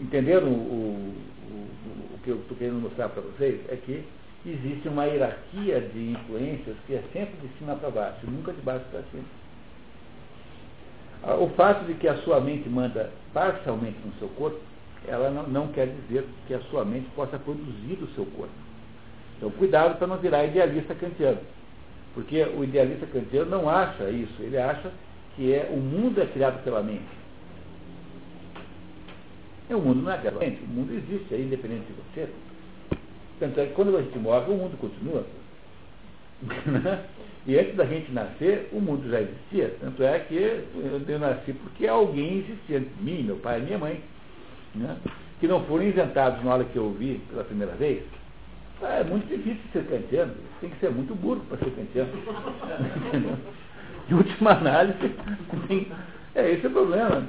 Entenderam o, o, o, o que eu estou querendo mostrar para vocês? É que existe uma hierarquia de influências que é sempre de cima para baixo, nunca de baixo para cima. Ah, o fato de que a sua mente manda parcialmente no seu corpo, ela não, não quer dizer que a sua mente possa produzir o seu corpo. Então, cuidado para não virar idealista kantiano. Porque o idealista kantiano não acha isso, ele acha que é, o mundo é criado pela mente. E o mundo não é criado pela mente, o mundo existe, é independente de você. Tanto é que quando a gente morre, o mundo continua. e antes da gente nascer, o mundo já existia. Tanto é que eu nasci porque alguém existia antes de mim, meu pai minha mãe. Né? que não foram inventados na hora que eu ouvi pela primeira vez, é muito difícil ser kantiano. Tem que ser muito burro para ser kantiano. em última análise, é esse é o problema.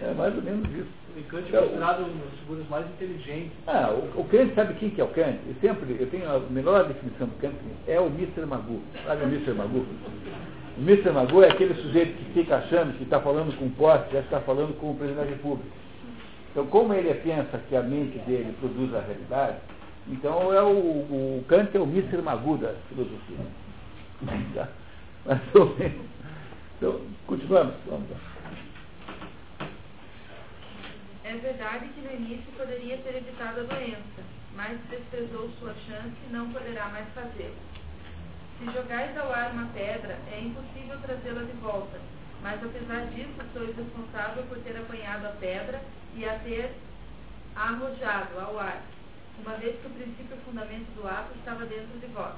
É mais ou menos isso. E Kant é considerado um dos figuras mais inteligentes. Ah, o, o Kant sabe quem que é o Kant? Eu sempre, eu tenho a melhor definição do Kant, é o Mr. Magoo. Sabe o Mr. Magoo? O Mr. Magoo é aquele sujeito que fica achando que está falando com o poste, já está falando com o presidente da República. Então, como ele pensa que a mente dele produz a realidade, então é o, o Kant é o Mr. Magoo da filosofia. Mais ou menos. Então, continuamos. Vamos lá. É verdade que no início poderia ter evitado a doença, mas desprezou sua chance e não poderá mais fazê-lo. Se jogais ao ar uma pedra, é impossível trazê-la de volta, mas apesar disso sois responsável por ter apanhado a pedra e a ter arrojado ao ar, uma vez que o princípio fundamento do ato estava dentro de vós.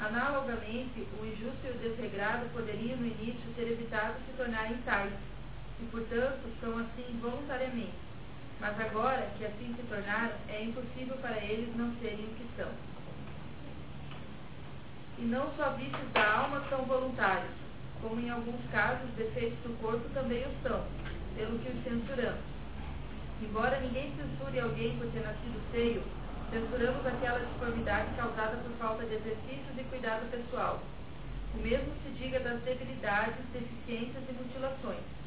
Analogamente, o injusto e o desregrado poderiam no início ter evitado se tornarem tais, e, portanto, são assim voluntariamente. Mas agora que assim se tornaram, é impossível para eles não serem o que são. E não só vícios da alma são voluntários, como em alguns casos defeitos do corpo também o são, pelo que os censuramos. Embora ninguém censure alguém por ter nascido feio, censuramos aquela disformidade causada por falta de exercícios e cuidado pessoal. O mesmo se diga das debilidades, deficiências e mutilações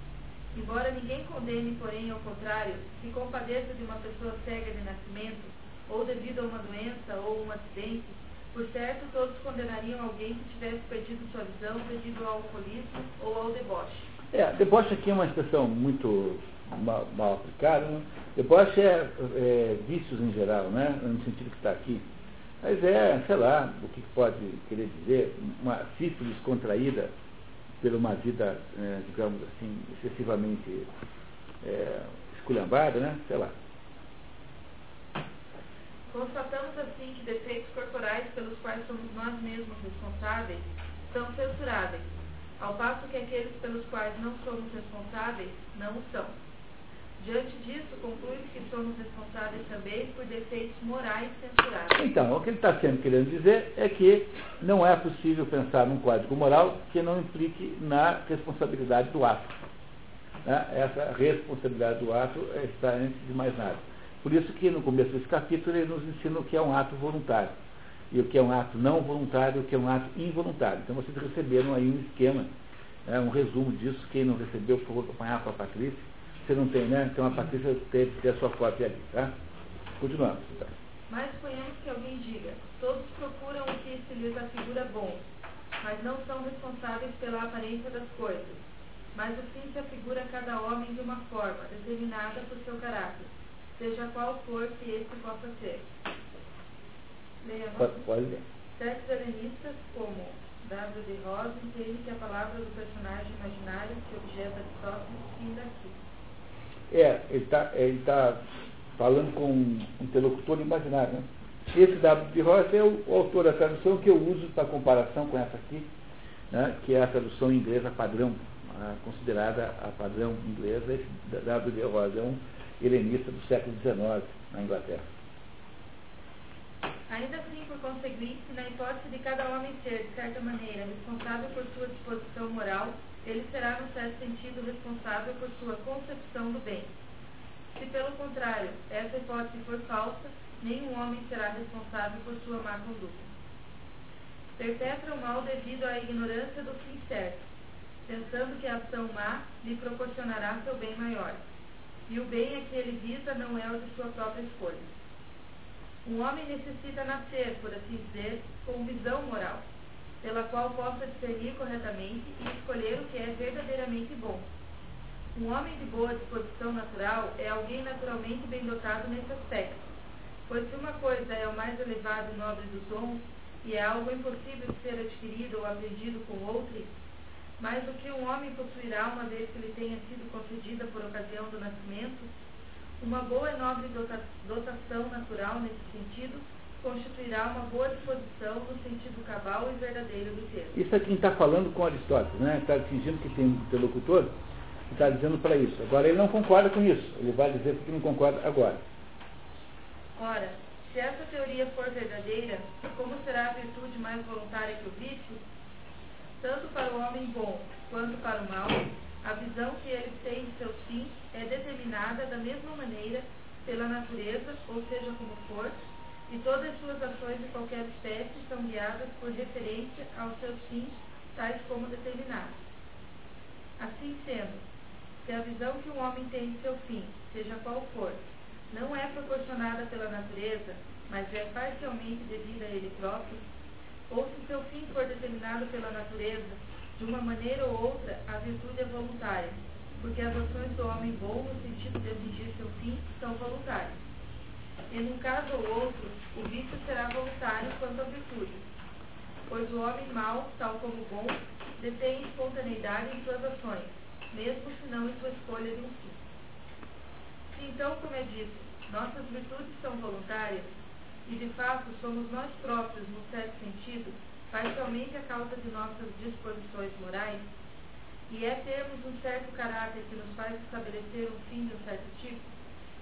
Embora ninguém condene, porém, ao contrário, se compadeça de uma pessoa cega de nascimento, ou devido a uma doença ou um acidente, por certo todos condenariam alguém que tivesse perdido sua visão devido ao alcoolismo ou ao deboche. É, deboche aqui é uma expressão muito mal, mal aplicada. Né? Deboche é, é, vícios em geral, né? no sentido que está aqui. Mas é, sei lá, o que pode querer dizer, uma sífilis contraída por uma vida, é, digamos assim, excessivamente é, esculhambada, né? Sei lá. Constatamos assim que defeitos corporais pelos quais somos nós mesmos responsáveis são censuráveis, ao passo que aqueles pelos quais não somos responsáveis não o são. Diante disso, conclui que somos responsáveis também por defeitos morais censuráveis. Então, o que ele está querendo dizer é que não é possível pensar num código moral que não implique na responsabilidade do ato. Né? Essa responsabilidade do ato está antes de mais nada. Por isso que no começo desse capítulo ele nos ensina o que é um ato voluntário. E o que é um ato não voluntário e o que é um ato involuntário. Então vocês receberam aí um esquema, né, um resumo disso. Quem não recebeu, por favor, acompanhar com a Patrícia você não tem, né? Então a Patrícia teve que ter a sua cópia ali, tá? Continuamos. Tá? Mas suponhamos que alguém diga, todos procuram o que se lhes afigura bom, mas não são responsáveis pela aparência das coisas. Mas assim se afigura cada homem de uma forma, determinada por seu caráter, seja qual for que esse possa ser. Leia pode, ler. Certos helenistas, como W. de Rosa, entendem que a palavra do personagem imaginário que objeta Aristóteles fim daqui. É, ele está ele tá falando com um interlocutor imaginário. Né? Esse W. de Rosa é o, o, autor da tradução que eu uso para comparação com essa aqui, né? que é a tradução inglesa padrão, a, considerada a padrão inglesa. Esse W. de Rosa é um helenista do século XIX na Inglaterra. Ainda assim, por conseguinte, na hipótese de cada homem ser, de certa maneira, responsável por sua disposição moral, ele será, no certo sentido, responsável por sua concepção do bem. Se, pelo contrário, essa hipótese for falsa, nenhum homem será responsável por sua má conduta. Perpetra o mal devido à ignorância do fim certo, pensando que a ação má lhe proporcionará seu bem maior. E o bem a que ele visa não é o de sua própria escolha. Um homem necessita nascer, por assim dizer, com visão moral pela qual possa discernir corretamente e escolher o que é verdadeiramente bom. Um homem de boa disposição natural é alguém naturalmente bem dotado nesse aspecto, pois se uma coisa é o mais elevado e nobre dos dons, e é algo impossível de ser adquirido ou aprendido com outro, mas o que um homem possuirá uma vez que lhe tenha sido concedida por ocasião do nascimento, uma boa e nobre dotação natural nesse sentido constituirá uma boa disposição no sentido cabal e verdadeiro do termo. Isso é quem está falando com Aristóteles, né? Está fingindo que tem um interlocutor. está dizendo para isso. Agora ele não concorda com isso. Ele vai dizer porque não concorda agora. Ora, se essa teoria for verdadeira, como será a virtude mais voluntária que o vício? Tanto para o homem bom quanto para o mal, a visão que ele tem de seus fins é determinada da mesma maneira pela natureza, ou seja, como for, e todas as suas ações de qualquer espécie são guiadas por referência aos seus fins, tais como determinados. Assim sendo, se a visão que o homem tem de seu fim, seja qual for, não é proporcionada pela natureza, mas é parcialmente devida a ele próprio, ou se seu fim for determinado pela natureza, de uma maneira ou outra, a virtude é voluntária, porque as ações do homem bom, no sentido de atingir seu fim, são voluntárias. E num caso ou outro, o vício será voluntário quanto à virtude, pois o homem mau, tal como bom, detém espontaneidade em suas ações, mesmo se não em sua escolha de um fim. Se então, como é dito, nossas virtudes são voluntárias, e de fato somos nós próprios, no certo sentido, parcialmente a causa de nossas disposições morais, e é termos um certo caráter que nos faz estabelecer um fim de um certo tipo,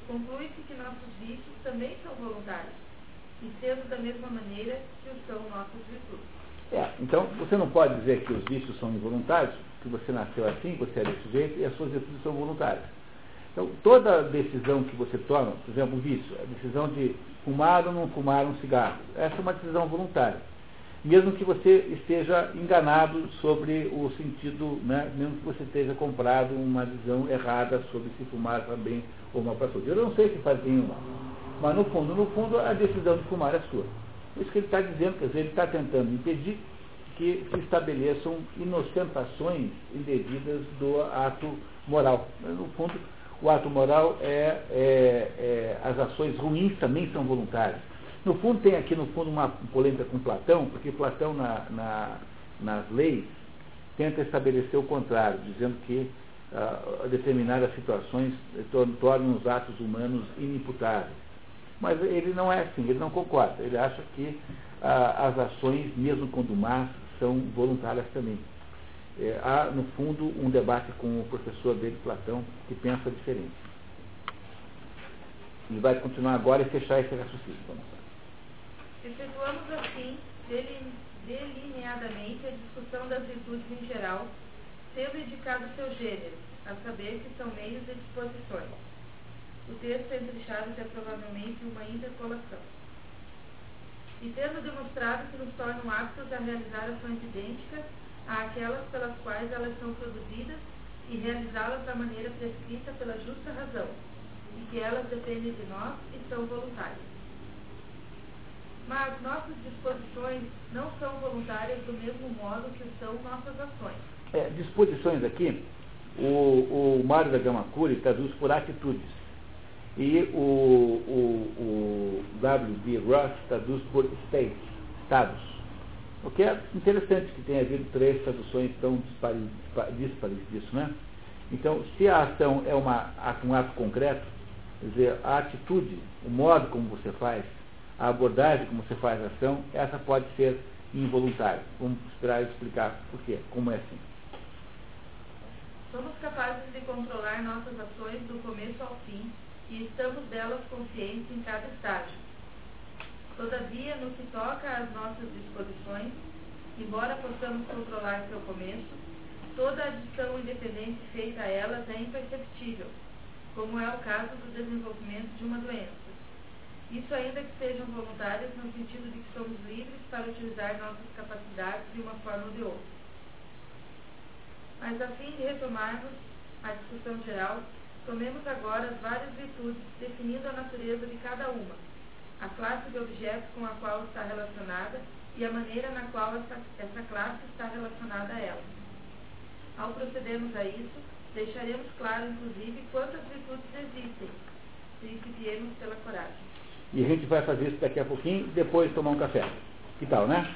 conclui-se que nossos vícios também são voluntários, e sendo da mesma maneira que o são nossas virtudes. É, então você não pode dizer que os vícios são involuntários, que você nasceu assim, você é desse jeito, e as suas virtudes são voluntárias. Então, toda decisão que você toma, por exemplo, o vício, a decisão de fumar ou não fumar um cigarro, essa é uma decisão voluntária mesmo que você esteja enganado sobre o sentido, né, mesmo que você esteja comprado uma visão errada sobre se fumar para mal para saúde. Eu não sei se faz mal, mas no fundo, no fundo, a decisão de fumar é sua. Isso que ele está dizendo, quer dizer, ele está tentando impedir que se estabeleçam inocentações indevidas do ato moral. No fundo, o ato moral é, é, é as ações ruins também são voluntárias no fundo, tem aqui no fundo uma polêmica com Platão, porque Platão na, na, nas leis tenta estabelecer o contrário, dizendo que uh, determinadas situações tornam os atos humanos inimputáveis. Mas ele não é assim, ele não concorda. Ele acha que uh, as ações, mesmo quando más, são voluntárias também. É, há, no fundo, um debate com o professor dele, Platão, que pensa diferente. E vai continuar agora e fechar esse raciocínio. Vamos. Efetuamos assim, delineadamente, a discussão das virtudes em geral, sendo indicado seu gênero, a saber que são meios e disposições. O texto é entrechado é provavelmente uma interpolação. E tendo demonstrado que nos tornam aptos a realizar ações idênticas àquelas pelas quais elas são produzidas e realizá-las da maneira prescrita pela justa razão, e que elas dependem de nós e são voluntárias mas nossas disposições não são voluntárias do mesmo modo que são nossas ações. É, disposições aqui, o, o Mário da Gama Cury traduz por atitudes. E o, o, o W.B. Ross traduz por states, estados. O que é interessante que tenha havido três traduções tão dispares disso, né? Então, se a ação é uma, um ato concreto, quer dizer, a atitude, o modo como você faz, a abordagem como você faz a ação, essa pode ser involuntária. Vamos esperar explicar por quê, como é assim. Somos capazes de controlar nossas ações do começo ao fim e estamos delas conscientes em cada estágio. Todavia, no que toca às nossas disposições, embora possamos controlar seu começo, toda adição independente feita a elas é imperceptível, como é o caso do desenvolvimento de uma doença. Isso ainda que sejam voluntárias no sentido de que somos livres para utilizar nossas capacidades de uma forma ou de outra. Mas a fim de retomarmos a discussão geral, tomemos agora as várias virtudes, definindo a natureza de cada uma, a classe de objetos com a qual está relacionada e a maneira na qual essa, essa classe está relacionada a ela. Ao procedermos a isso, deixaremos claro, inclusive, quantas virtudes existem, viemos pela coragem. E a gente vai fazer isso daqui a pouquinho, depois tomar um café. Que tal, né?